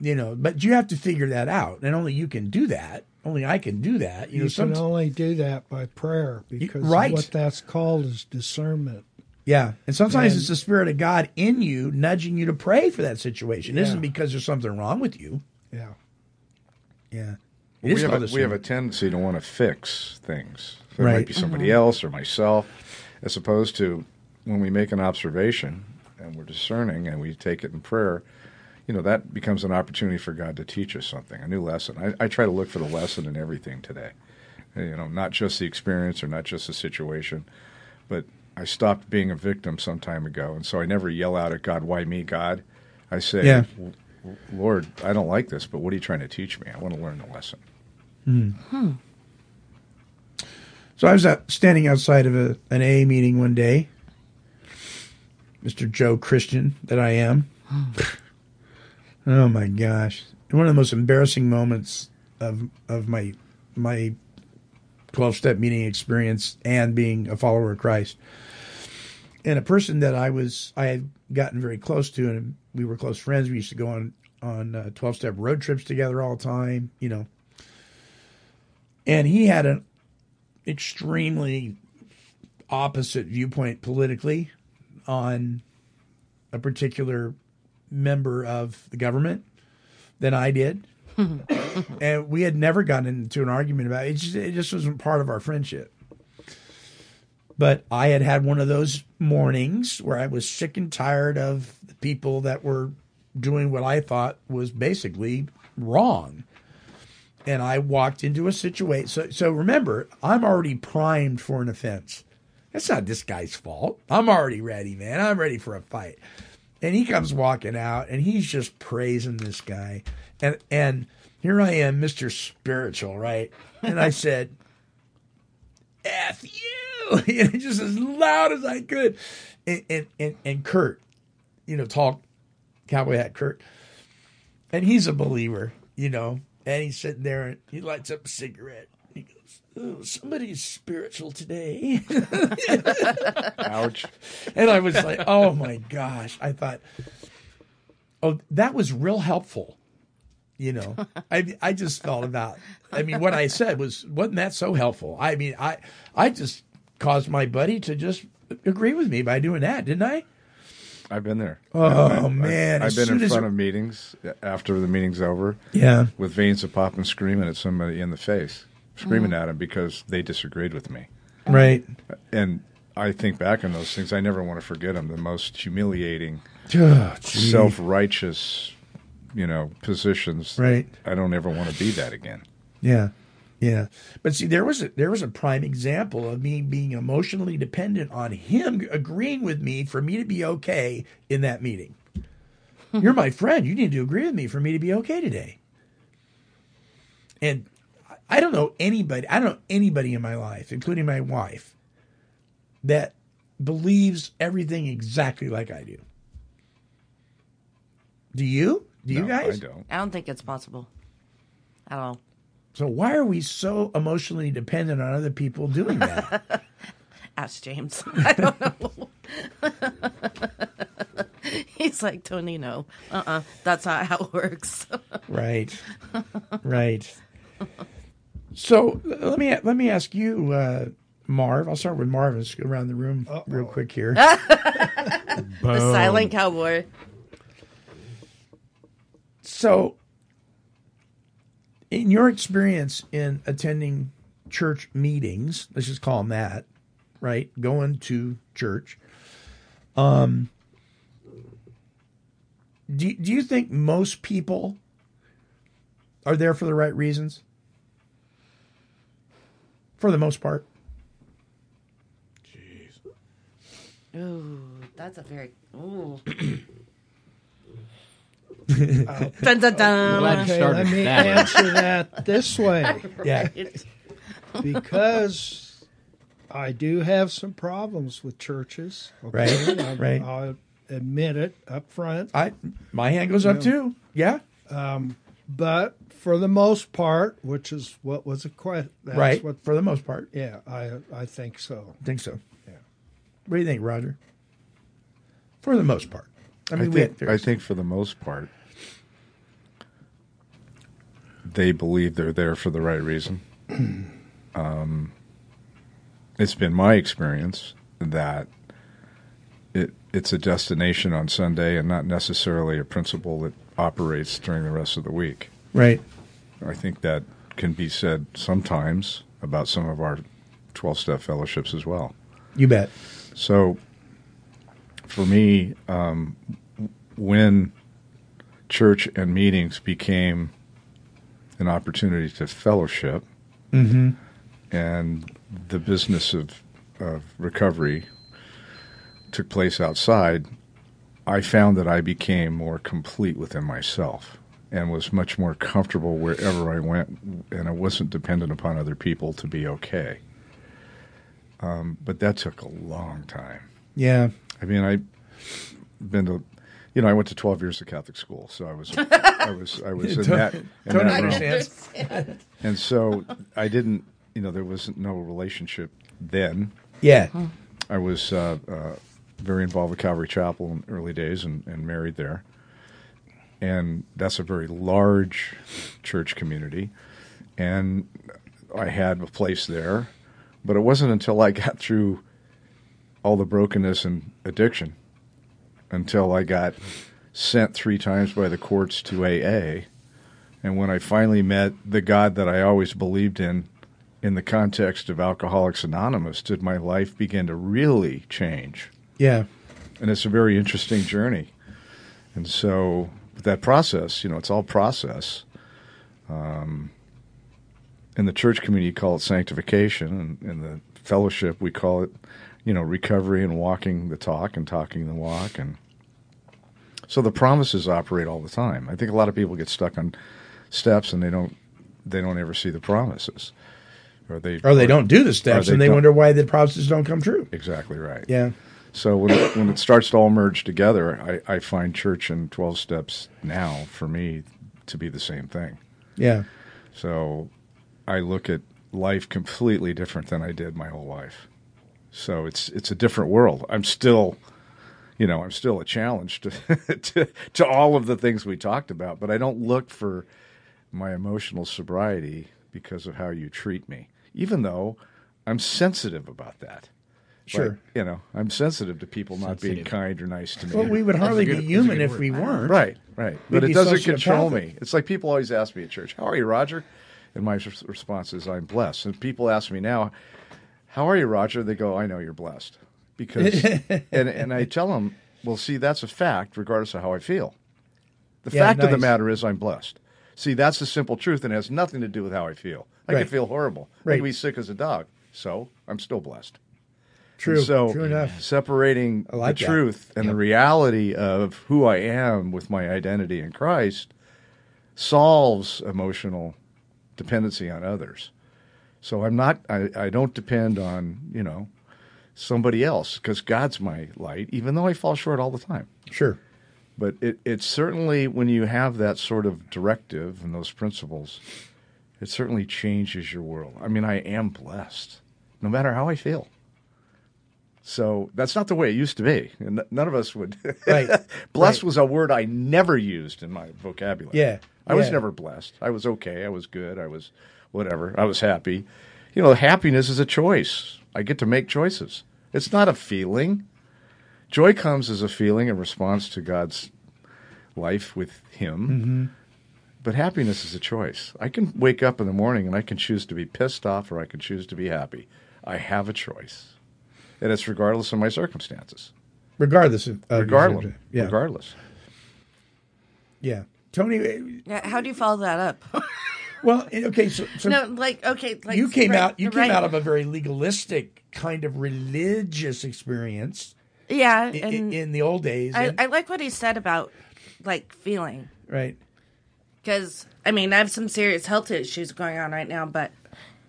you know. But you have to figure that out, and only you can do that. Only I can do that. You, You, know, can only do that by prayer because right. what that's called is discernment. yeah, and sometimes And- it's the spirit of God in you nudging you to pray for that situation. Yeah. isn't because there's something wrong with you. Yeah. Yeah, Well, we, have a, we have a tendency to want to fix things. So It Right. might be somebody Mhm. else or myself, as opposed to when we make an observation and we're discerning and we take it in prayer. You know that becomes an opportunity for God to teach us something, a new lesson. I, I try to look for the lesson in everything today. You know, not just the experience or not just the situation, but I stopped being a victim some time ago, and so I never yell out at God, "Why me, God?" I say, Yeah. Lord, I don't like this, but what are you trying to teach me? I want to learn the lesson. Hmm. So I was out, standing outside of a, an AA meeting one day. Mr. Joe Christian, that I am. Oh my gosh! One of the most embarrassing moments of of my my twelve step meeting experience and being a follower of Christ. And a person that I was I had gotten very close to, and we were close friends. We used to go on on uh, twelve step road trips together all the time. You know, and he had an extremely opposite viewpoint politically on a particular member of the government than I did. <laughs> and we had never gotten into an argument about it. It just, it just wasn't part of our friendship. But I had had one of those mornings where I was sick and tired of the people that were doing what I thought was basically wrong and I walked into a situation. So, so remember, I'm already primed for an offense. That's not this guy's fault. I'm already ready, man. I'm ready for a fight. And he comes walking out, and he's just praising this guy. And and here I am, Mister Spiritual, right? And I said, "F you!" <laughs> just as loud as I could. And and and, and Kurt, you know, talk cowboy hat Kurt, and he's a believer, you know. And he's sitting there and he lights up a cigarette. Oh, somebody's spiritual today. Ouch. And I was like, oh my gosh. I thought, oh, that was real helpful. You know, I I just thought about. I mean, what I said was wasn't that so helpful? I mean, I I just caused my buddy to just agree with me by doing that, didn't I? I've been there. Oh, I've- man, I've, been in front of meetings after the meeting's over. Yeah. with veins of pop and screaming at somebody in the face, screaming Mm. at him because they disagreed with me. Right. And I think back on those things. I never want to forget them. The most humiliating, <sighs> Oh, self-righteous, you know, positions. Right. I don't ever want to be that again. Yeah. Yeah. But see there was a there was a prime example of me being emotionally dependent on him agreeing with me for me to be okay in that meeting. <laughs> You're my friend. You need to agree with me for me to be okay today. And I don't know anybody, I don't know anybody in my life, including my wife, that believes everything exactly like I do. Do you? Do you No, guys? I don't. I don't think it's possible at all. So why are we so emotionally dependent on other people doing that? <laughs> Ask James. <laughs> I don't know. <laughs> He's like, Tony, no. Uh uh That's not how it works. right. Right. So let me let me ask you, uh, Marv. I'll start with Marv. Let's go around the room real quick here. <laughs> the silent cowboy. So, in your experience in attending church meetings, let's just call them that, right? Going to church. Um, do, do you think most people are there for the right reasons? For the most part. Jeez. Ooh, that's a very. Ooh. <clears throat> Uh, <laughs> dun, dun, dun. Okay, let me answer that this way. <laughs> Yeah. because I do have some problems with churches. Right, I, right. I'll admit it up front. I my hand goes up too. Yeah. But for the most part, which is what was a question, right. What, for the most part. yeah, I I think so. I think so. Yeah. What do you think, Roger? For the most part. I I, mean, we think, I think for the most part, they believe they're there for the right reason. <clears throat> um, it's been my experience that it it's a destination on Sunday and not necessarily a principle that operates during the rest of the week. Right. I think that can be said sometimes about some of our 12 step fellowships as well. You bet. So, for me, um, when church and meetings became an opportunity to fellowship, Mhm. and the business of, of recovery took place outside, I found that I became more complete within myself and was much more comfortable wherever I went, and I wasn't dependent upon other people to be okay. Um, but that took a long time. Yeah. I mean, I've been to, you know, I went to twelve years of Catholic school, so I was, <laughs> I was, I was in that. In Tony that realm. understands. And so I didn't, you know, there was no relationship then. Yeah. I was uh, uh, very involved with Calvary Chapel in early days and, and married there. And that's a very large church community. And I had a place there. But it wasn't until I got through all the brokenness and addiction, until I got sent three times by the courts to AA. And when I finally met the God that I always believed in, in the context of Alcoholics Anonymous, did my life begin to really change. Yeah. And it's a very interesting journey. And so, that process, you know, it's all process. Um, in the church community, you call it sanctification, and in the fellowship, we call it, you know, recovery and walking the talk and talking the walk. And so the promises operate all the time. I think a lot of people get stuck on steps and they don't they don't ever see the promises, or they Or they don't do the steps or and they wonder why the promises don't come true. Exactly right. Yeah. So when it, when it starts to all merge together, I, I find church and twelve steps now for me to be the same thing. Yeah. So I look at life completely different than I did my whole life. So it's it's a different world. I'm still, you know, I'm still a challenge to <laughs> to, to all of the things we talked about, but I don't look for my emotional sobriety because of how you treat me, even though I'm sensitive about that. Sure. Like, you know, I'm sensitive to people not being kind or nice to me. Well, we would hardly be human if we weren't. Right, right. We'd But it doesn't control me. It's like people always ask me at church, "How are you, Roger?" And my response is, "I'm blessed." And people ask me now, "How are you, Roger?" They go, "I know you're blessed," because <laughs> and and I tell them, "Well, see, that's a fact, regardless of how I feel. The Yeah, fact of the matter is, I'm blessed. See, that's the simple truth, and it has nothing to do with how I feel. I Right. can feel horrible. I can be sick as a dog, so I'm still blessed." True. And so True enough. separating like the that. truth and the reality of who I am with my identity in Christ solves emotional dependency on others. So I'm not. I, I don't depend on you know somebody else because God's my light, even though I fall short all the time. Sure. But it, it's certainly when you have that sort of directive and those principles, it certainly changes your world. I mean, I am blessed, no matter how I feel. So that's not the way it used to be. And none of us would. Right. <laughs> blessed Right. was a word I never used in my vocabulary. Yeah. I was never blessed. I was okay. I was good. I was whatever. I was happy. You know, happiness is a choice. I get to make choices. It's not a feeling. Joy comes as a feeling in response to God's life with Him. Mm-hmm. But happiness is a choice. I can wake up in the morning and I can choose to be pissed off or I can choose to be happy. I have a choice. And it's regardless of my circumstances. Regardless of, of regardless. yeah. Regardless. Yeah. Tony, uh, Yeah, how do you follow that up? <laughs> well, eh, okay, so, so no, like okay, like you came right- out you came right. out of a very legalistic kind of religious experience yeah, i- i- and in, the old days. I, and- I like what he said about like feeling right. because I mean I have some serious health issues going on right now, but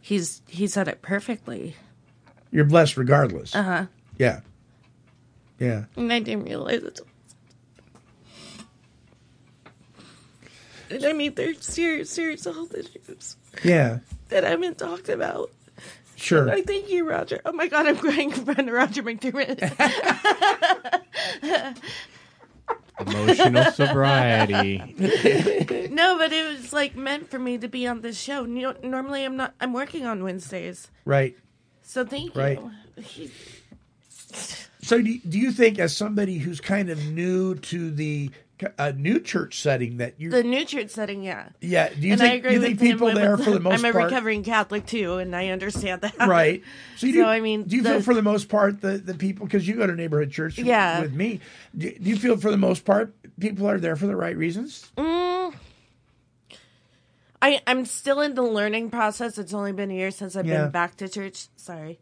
he's he said it perfectly. You're blessed regardless. Uh huh. Yeah. Yeah. And I didn't realize it. And I mean, there's serious, serious health issues Yeah. that I haven't talked about. Sure. And I thank you, Roger. Oh my God, I'm crying in front of Roger McDermott. <laughs> Emotional sobriety. no, but it was like meant for me to be on this show. You know, normally I'm not. I'm working on Wednesdays, Right. So thank you. Right. So do, do you think as somebody who's kind of new to the uh, new church setting that you the new church setting, yeah. Yeah, do you and I think agree you think him people with- there for the <laughs> most I'm a part recovering Catholic too, and I understand that. right? So, you <laughs> do, I mean, do you the- feel for the most part the, the people because you go to neighborhood church Yeah. with me? Do, do you feel for the most part people are there for the right reasons? Mm, I I'm still in the learning process. It's only been a year since I've Yeah. been back to church. Sorry,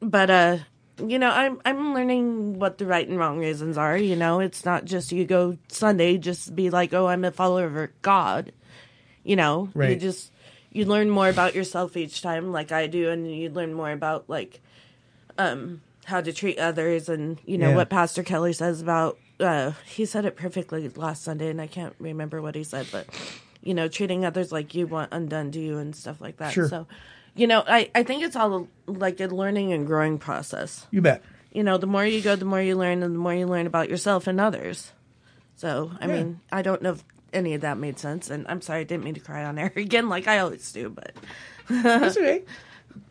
but uh, you know, I'm I'm learning what the right and wrong reasons are. You know, it's not just you go Sunday just be like, oh, I'm a follower of God. You know, you just you learn more about yourself each time, like I do, and you learn more about like um how to treat others and you know Yeah. what pastor kelly says about uh he said it perfectly last sunday and i can't remember what he said but you know treating others like you want undone to you and stuff like that Sure. so you know i i think it's all like a learning and growing process You bet. you know the more you go the more you learn and the more you learn about yourself and others so i Yeah. mean i don't know if any of that made sense and i'm sorry i didn't mean to cry on air <laughs> again like i always do but <laughs> That's okay.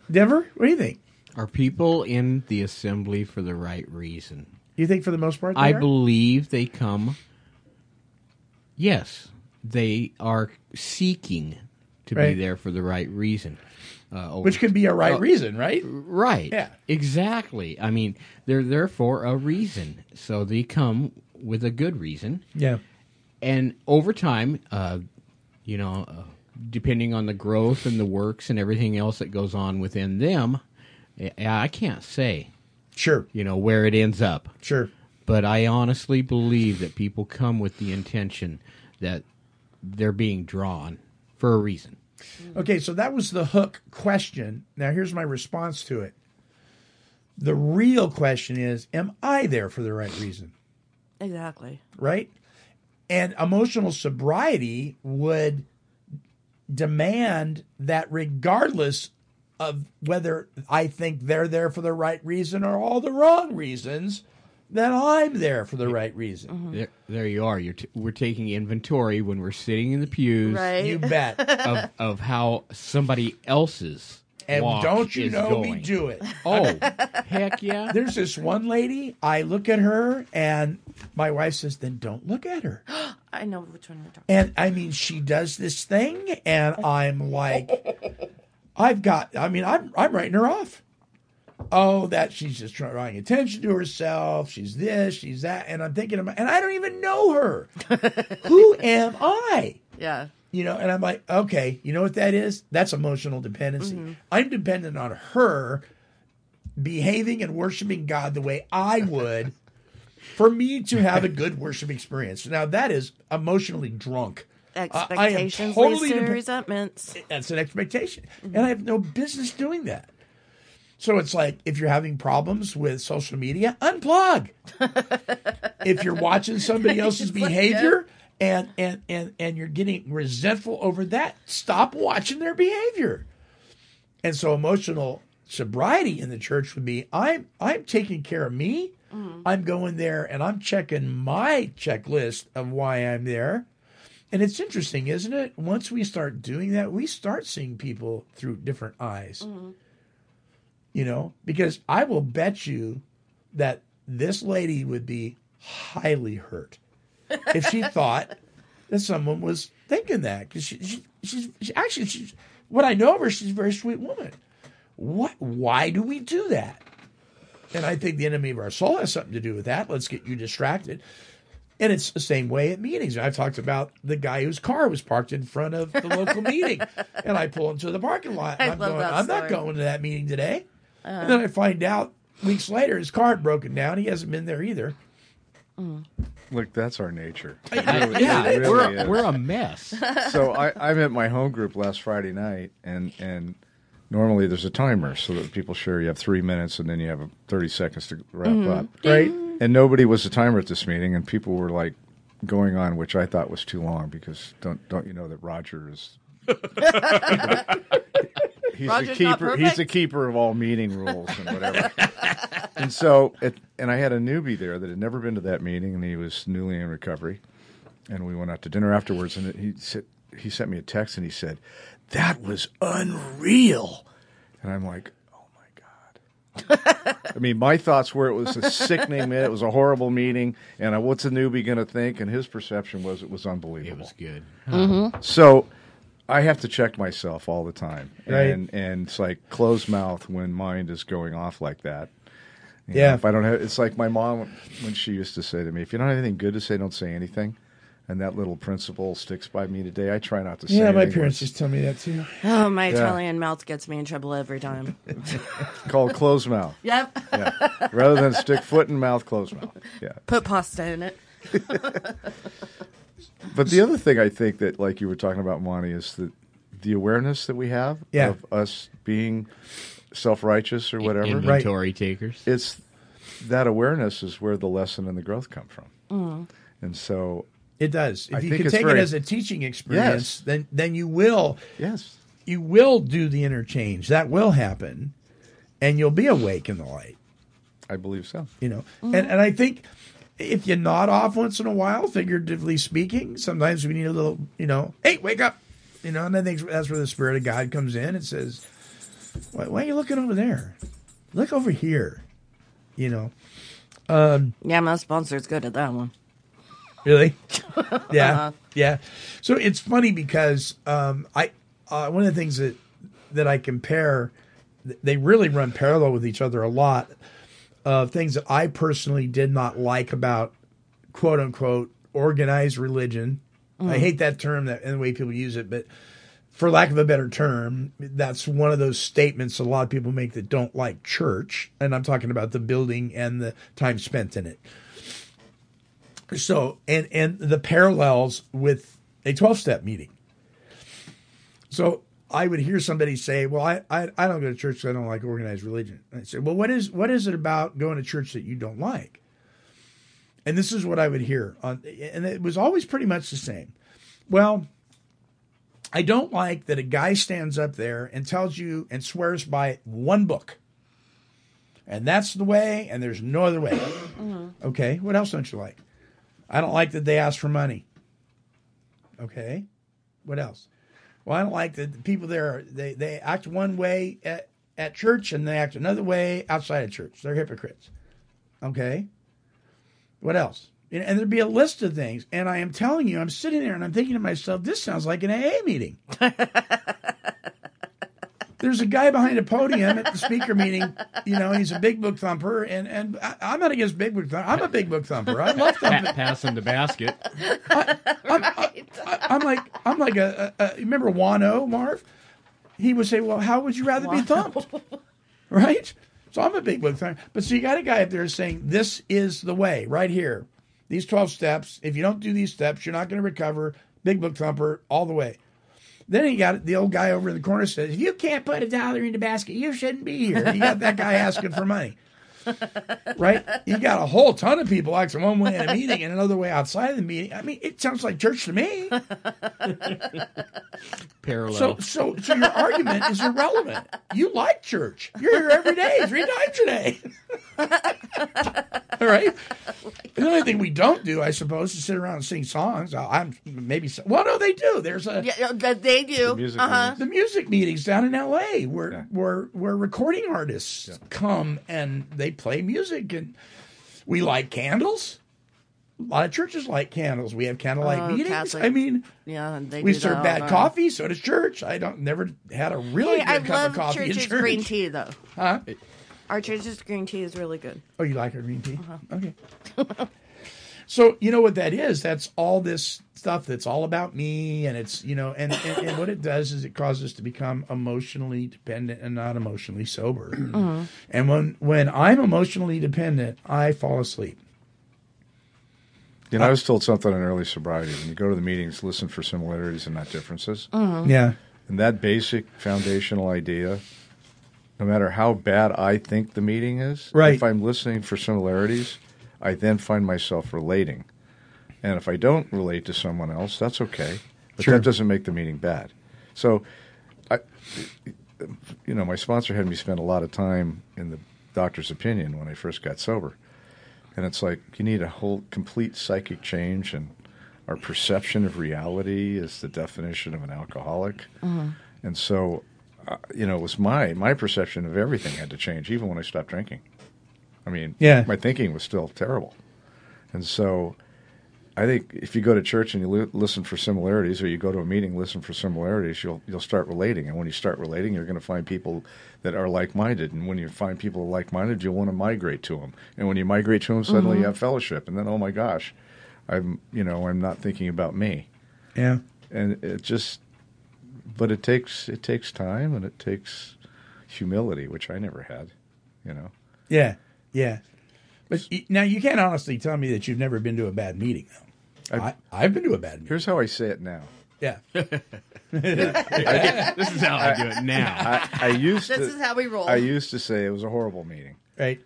Denver, what do you think? Are people in the assembly for the right reason? You think for the most part, they I are? believe they come. Yes, they are seeking to Right. be there for the right reason. Uh, which could be a right uh, reason, right? Right. Yeah. Exactly. I mean, they're there for a reason, so they come with a good reason. Yeah. And over time, uh, you know, uh, depending on the growth and the works and everything else that goes on within them, I- I can't say. Sure. You know where it ends up. Sure. But I honestly believe that people come with the intention that they're being drawn for a reason. Okay, so that was the hook question. Now here's my response to it. The real question is, am I there for the right reason? exactly Right? And emotional sobriety would demand that regardless of whether I think they're there for the right reason or all the wrong reasons, that I'm there for the right reason. Mm-hmm. There, there you are. You're t- we're taking inventory when we're sitting in the pews. Right. You bet. <laughs> Of, of how somebody else's And walk don't you is know we going. do it? <laughs> Oh, heck yeah! There's this one lady, I look at her, and my wife says, Then don't look at her. <gasps> i know which one you're talking And I mean, she does this thing, and I'm like, I've got, I mean, I'm, I'm writing her off. Oh, that she's just trying drawing attention to herself. She's this, she's that. And I'm thinking, about, and I don't even know her. <laughs> Who am I? yeah You know, and I'm like, okay, you know what that is? That's emotional dependency. Mm-hmm. I'm dependent on her behaving and worshiping God the way I would for me to have a good worship experience. Now, that is emotionally drunk. Expectations totally leads to resentments. That's an expectation. Mm-hmm. And I have no business doing that. So it's like if you're having problems with social media, unplug. <laughs> if you're watching somebody else's behavior and, and and and you're getting resentful over that, stop watching their behavior. And so emotional sobriety in the church would be I'm I'm taking care of me. Mm-hmm. I'm going there and I'm checking my checklist of why I'm there. And it's interesting, isn't it? Once we start doing that, we start seeing people through different eyes. Mm-hmm. You know, because I will bet you that this lady would be highly hurt if she <laughs> thought that someone was thinking that. Because she, she, she's she, actually, she's what I know of her, she's a very sweet woman. What? Why do we do that? And I think the enemy of our soul has something to do with that. Let's get you distracted. And it's the same way at meetings. I've talked about the guy whose car was parked in front of the local <laughs> meeting, and I pull into the parking lot. And I I'm love going, I'm not going to that meeting today. Uh. and then I find out weeks later his car had broken down. He hasn't been there either. Look, that's our nature. It <laughs> really- yeah, it really we're- is. we're a mess. <laughs> so I, I'm at my home group last Friday night, and and normally there's a timer so that people share. You have three minutes, and then you have 30 seconds to wrap Mhm. up. Right. And nobody was a timer at this meeting, and people were like going on, which I thought was too long because don't don't you know that Roger is. <laughs> He's Roger's the keeper. He's the keeper of all meeting rules and whatever. <laughs> and so, it, and I had a newbie there that had never been to that meeting, and he was newly in recovery. And we went out to dinner afterwards, and he said he sent me a text, and he said, "That was unreal." And I'm like, "Oh my god!" <laughs> I mean, my thoughts were it was a sickening minute, it was a horrible meeting, and uh, what's a newbie going to think? And his perception was it was unbelievable. It was good. Mhm. So I have to check myself all the time, Right. and and it's like closed mouth when mind is going off like that. You know, Yeah. if I don't have, it's like my mom when she used to say to me, "If you don't have anything good to say, don't say anything." And that little principle sticks by me today. I try not to say. Yeah, my parents when just tell me that too. Oh, my Yeah. Italian mouth gets me in trouble every time. <laughs> called closed mouth. Yep. Yeah. Rather than stick foot in mouth, closed mouth. Yeah. Put pasta in it. <laughs> But the other thing I think that, like you were talking about, Monty, is that the awareness that we have Yeah. of us being self righteous or whatever. Inventory takers. It's that awareness is where the lesson and the growth come from. Mm. And so It does. If I you can take very- it as a teaching experience, Yes. then then you will yes you will do the interchange. That will happen, and you'll be awake in the light. I believe so. You know, and and I think if you nod off once in a while, figuratively speaking, sometimes we need a little, you know, hey, wake up, you know, and I think that's where the Spirit of God comes in and says, why, why are you looking over there? Look over here, you know. Um, Yeah, my sponsor's good at that one. Really? <laughs> Yeah, Uh-huh. yeah. So it's funny because um, I uh, one of the things that that I compare, they really run parallel with each other a lot. Of things that I personally did not like about quote unquote organized religion. I Mm. hate that term that and the way people use it, but for lack of a better term, that's one of those statements a lot of people make that don't like church, and I'm talking about the building and the time spent in it. So, and and the parallels with a 12 step meeting. So I would hear somebody say, "Well, I, I I don't go to church. 'cause I don't like organized religion." I say, "Well, what is what is it about going to church that you don't like?" And this is what I would hear on, and it was always pretty much the same. Well, I don't like that a guy stands up there and tells you and swears by one book, and that's the way, and there's no other way. Mm-hmm. Okay, what else don't you like? I don't like that they ask for money. Okay, what else? Well, I don't like that the people there they they act one way at at church and they act another way outside of church. They're hypocrites. Okay, what else? And there'd be a list of things, and I am telling you, I'm sitting there and I'm thinking to myself, this sounds like an AA meeting. <laughs> There's a guy behind a podium at the speaker meeting. You know, he's a big book thumper, and and I, I'm not against big book thumper. I'm a big book thumper. I love thumping. Pa- passing the basket. I'm like I'm like a, a, a remember Wano Marv? He would say, "Well, how would you rather be thumped?" right? So I'm a big book thumper. But so you got a guy up there saying, "This is the way, right here. These 12 steps. If you don't do these steps, you're not going to recover." big book thumper all the way. Then he got the old guy over in the corner says, "If you can't put a dollar in the basket, you shouldn't be here." You got that guy asking for money, <laughs> right? You got a whole ton of people acting one way in a meeting and another way outside of the meeting. I mean, it sounds like church to me. <laughs> Parallel. So, so, so your argument is irrelevant. You like church. You're here every day, three times a day. <laughs> All right. The only thing we don't do, I suppose, is sit around and sing songs. I'm maybe. Well, no, they do. There's a Yeah, they do. music uh-huh. the music meetings down in L.A. where where where recording artists come and they play music, and we light candles. A lot of churches light candles. We have candlelight Oh, meetings. Catholic- I mean, Yeah, they we serve bad coffee. So does church. I don't never had a really Hey, good I cup love of coffee in church. green tea though. Huh? Our church's green tea is really good. Oh, you like our green tea? Uh-huh. Okay. <laughs> so you know what that is? That's all this stuff that's all about me, and it's you know, and, and, and what it does is it causes us to become emotionally dependent and not emotionally sober. Mhm. <clears throat> And when when I'm emotionally dependent, I fall asleep. You know, I was told something in early sobriety. When you go to the meetings, listen for similarities and not differences. Mhm. Yeah. And that basic foundational idea, no matter how bad I think the meeting is, Right. if I'm listening for similarities, I then find myself relating. And if I don't relate to someone else, that's okay. But Sure. that doesn't make the meeting bad. So, I, you know, my sponsor had me spend a lot of time in the doctor's opinion when I first got sober. And it's like you need a whole complete psychic change, and our perception of reality is the definition of an alcoholic. Mhm. And so, uh, you know, it was my my perception of everything had to change, even when I stopped drinking. I mean, Yeah. my thinking was still terrible. And so, I think if you go to church and you li- listen for similarities, or you go to a meeting, listen for similarities, you'll you'll start relating. And when you start relating, you're going to find people that are like-minded. And when you find people like-minded, you'll want to migrate to them. And when you migrate to them, suddenly Mhm. you have fellowship. And then, oh my gosh, I'm you know I'm not thinking about me. Yeah. And it just, but it takes it takes time and it takes humility, which I never had. You know. Yeah, yeah. But now you can't honestly tell me that you've never been to a bad meeting, though. I, I've been to a bad meeting. Here's how I say it now. Yeah. <laughs> <laughs> This is how I do it now. I, I used This to, is how we roll. I used to say it was a horrible meeting. Right.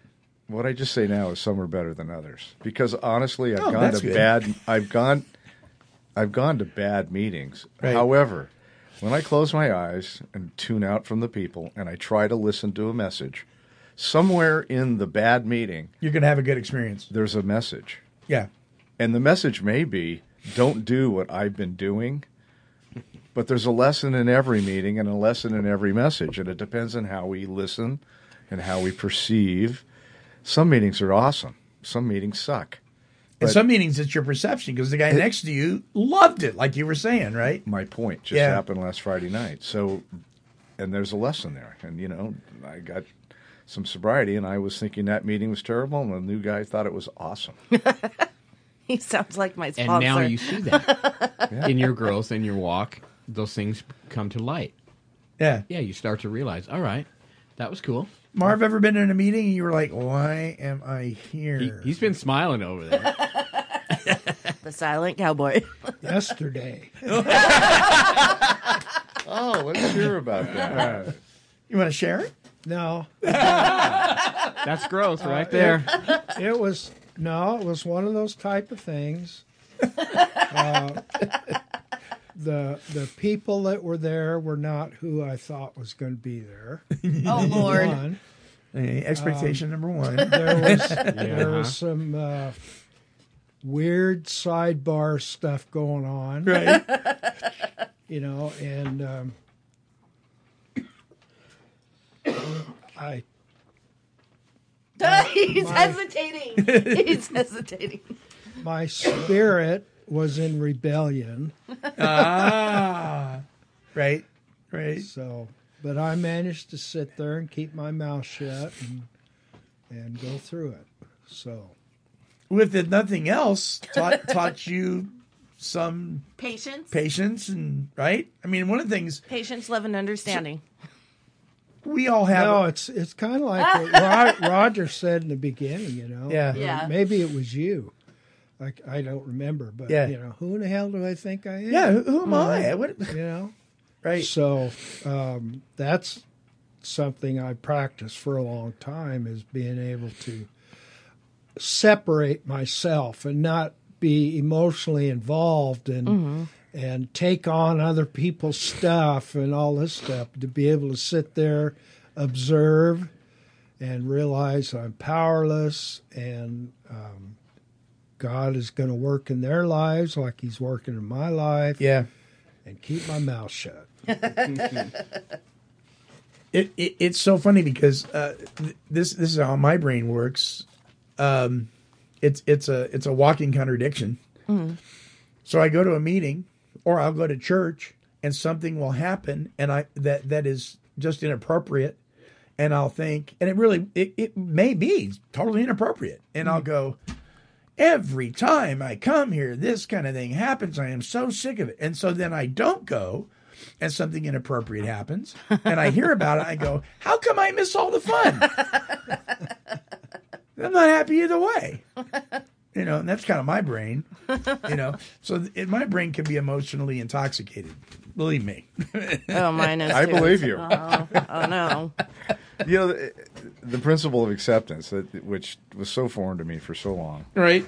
What I just say now is some are better than others because honestly, I've Oh, gone to good. bad. I've gone. I've gone to bad meetings. Right. However, when I close my eyes and tune out from the people and I try to listen to a message, somewhere in the bad meeting, You're going to have a good experience. there's a message. Yeah. And the message may be don't do what I've been doing, but there's a lesson in every meeting and a lesson in every message. And it depends on how we listen and how we perceive. Some meetings are awesome, some meetings suck. But- some meetings, it's your perception because the guy next to you loved it, like you were saying, right? My point just Yeah. happened last Friday night. So, and there's a lesson there. And, you know, I got some sobriety and I was thinking that meeting was terrible. And the new guy thought it was awesome. <laughs> He sounds like my sponsor. And now you see that <laughs> in your growth and your walk, those things come to light. Yeah. Yeah, you start to realize, all right, that was cool. Marv, ever been in a meeting and you were like, why am I here? He, he's been smiling over there. <laughs> the silent cowboy. Yesterday. oh, let's hear about that. You want to share it? No. <laughs> That's growth right there. It, it was no, it was one of those type of things. <laughs> Uh, the the people that were there were not who I thought was going to be there. Oh, Lord. one. Hey, expectation number one. There was <laughs> Yeah. there was some uh, weird sidebar stuff going on, Right. you know, and um, I <laughs> He's My- hesitating. He's hesitating. my spirit was in rebellion. <laughs> ah, right, right. So, but I managed to sit there and keep my mouth shut and and go through it. So, With if nothing else, taught <laughs> taught you some Patience. patience and right. I mean, one of the things Patience, love, and understanding. We all have. no, it's it's kind of like <laughs> what Ro- Roger said in the beginning. You know, Yeah. Yeah. Maybe it was you. I, I don't remember, but Yeah. you know, who the hell do I think I am? Yeah, who, who am I? What, You know, <laughs> right. So um, that's something I practiced for a long time is being able to separate myself and not be emotionally involved and Mhm. And take on other people's stuff and all this stuff to be able to sit there observe and realize I'm powerless and um, God is going to work in their lives like he's working in my life Yeah. and keep my mouth shut <laughs> It, it it's so funny because uh, th- this this is how my brain works. Um, it's it's a it's a walking contradiction. Mhm. So I go to a meeting or I'll go to church and something will happen and I that that is just inappropriate. And I'll think and it really it, it may be totally inappropriate. And I'll mm-hmm. go every time I come here this kind of thing happens. I am so sick of it. And so then I don't go and something inappropriate happens and I hear about it. I go how come I miss all the fun? <laughs> I'm not happy either way you know, and that's kind of my brain, you know. <laughs> So it, my brain can be emotionally intoxicated. Believe me. Oh, mine is I too. believe you. Oh, oh, no. You know, the, the principle of acceptance, that, which was so foreign to me for so long. Right.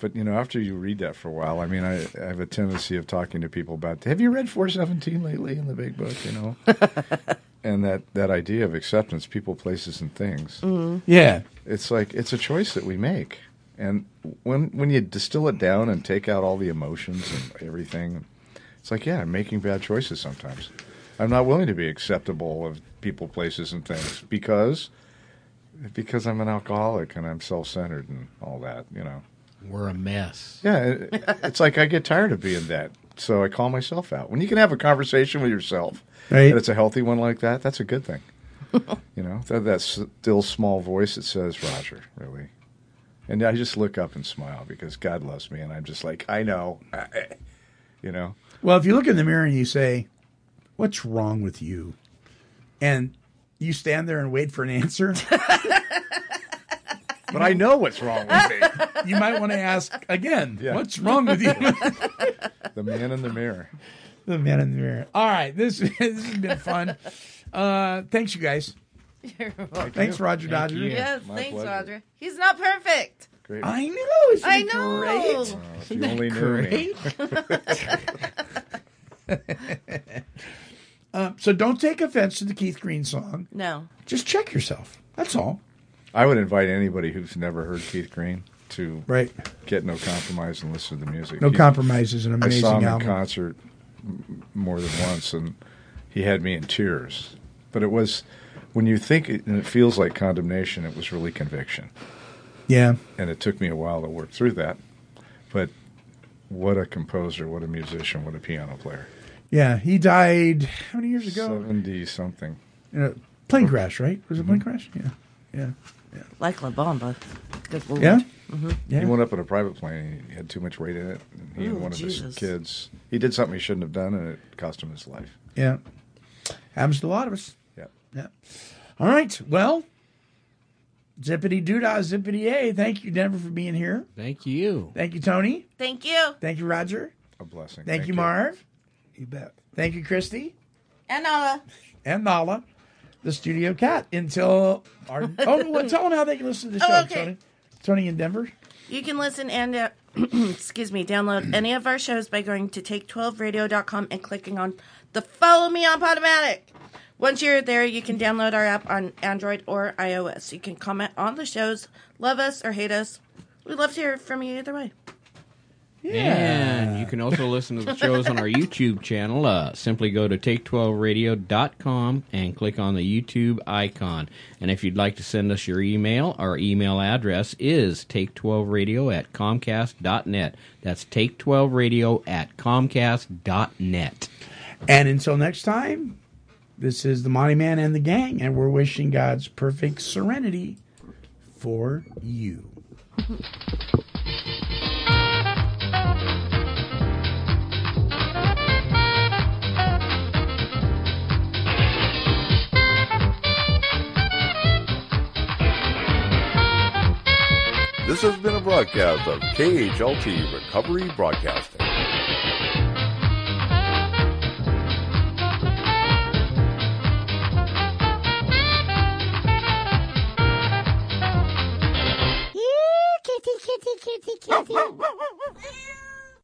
But, you know, after you read that for a while, I mean, I, I have a tendency of talking to people about, have you read 417 lately in the big book, you know? <laughs> and that, that idea of acceptance, people, places, and things. Mhm. Yeah. It's like, it's a choice that we make. And when when you distill it down and take out all the emotions and everything, it's like, yeah, I'm making bad choices sometimes. I'm not willing to be acceptable of people, places, and things because because I'm an alcoholic and I'm self-centered and all that. You know, We're a mess. yeah, it, it's like I get tired of being that, so I call myself out. When you can have a conversation with yourself, Right. and it's a healthy one like that, that's a good thing. <laughs> you know, that that still small voice that says, "Roger, really." And I just look up and smile because God loves me, and I'm just like, I know, you know. Well, if you look in the mirror and you say, "What's wrong with you?" and you stand there and wait for an answer, <laughs> but I know what's wrong with me. <laughs> You might want to ask again, Yeah. "What's wrong with you?" <laughs> the man in the mirror. the man in the mirror. All right, this this has been fun. Uh, thanks, you guys. You're welcome. Thanks, Roger Thank Dodger. you. Yes, My thanks, pleasure. Roger. He's not perfect. Great. I know. Isn't I know. Great? if you only knew me. <laughs> Um, so don't take offense to the Keith Green song. No. Just check yourself. That's all. I would invite anybody who's never heard Keith Green to Right. get no compromise and listen to the music. No He- Compromise is an amazing. I saw amazing him album. in concert more than once, and he had me in tears. But it was when you think it, and it feels like condemnation, it was really conviction. Yeah. And it took me a while to work through that. But what a composer, what a musician, what a piano player. Yeah, he died how many years ago? Seventy something. You know, plane crash, right? Was it plane crash? Yeah, yeah, yeah. Like La Bamba. Good Lord. yeah. hmm Yeah. He went up in a private plane. He had too much weight in it. And he and Ooh, one of Jesus. his kids. He did something he shouldn't have done, and it cost him his life. Yeah. Happens to a lot of us. Yeah. Yeah. All right. Well, zippity doodah, zippity a. Thank you, Denver, for being here. Thank you. Thank you, Tony. Thank you. Thank you, Roger. A blessing. Thank, you, Marv. you bet Thank you, Christy And Nala. and Nala, the studio cat. Until our oh, well, <laughs> tell them how they can listen to the Oh, show, okay. Tony. Tony in Denver. You can listen and, uh, <clears throat> excuse me, download <clears throat> any of our shows by going to take12radio.com and clicking on the Follow Me on Podomatic. Once you're there, you can download our app on Android or iOS. You can comment on the shows, love us or hate us. We'd love to hear from you either way. And you can also listen to the shows on our YouTube channel. Uh, simply go to take12radio.com and click on the YouTube icon. And if you'd like to send us your email, our email address is take12radio at comcast.net. That's take12radio at comcast.net. And until next time, this is the Monty Man and the gang, and we're wishing God's perfect serenity for you. This has been a broadcast of KHLT Recovery Broadcasting. kissing.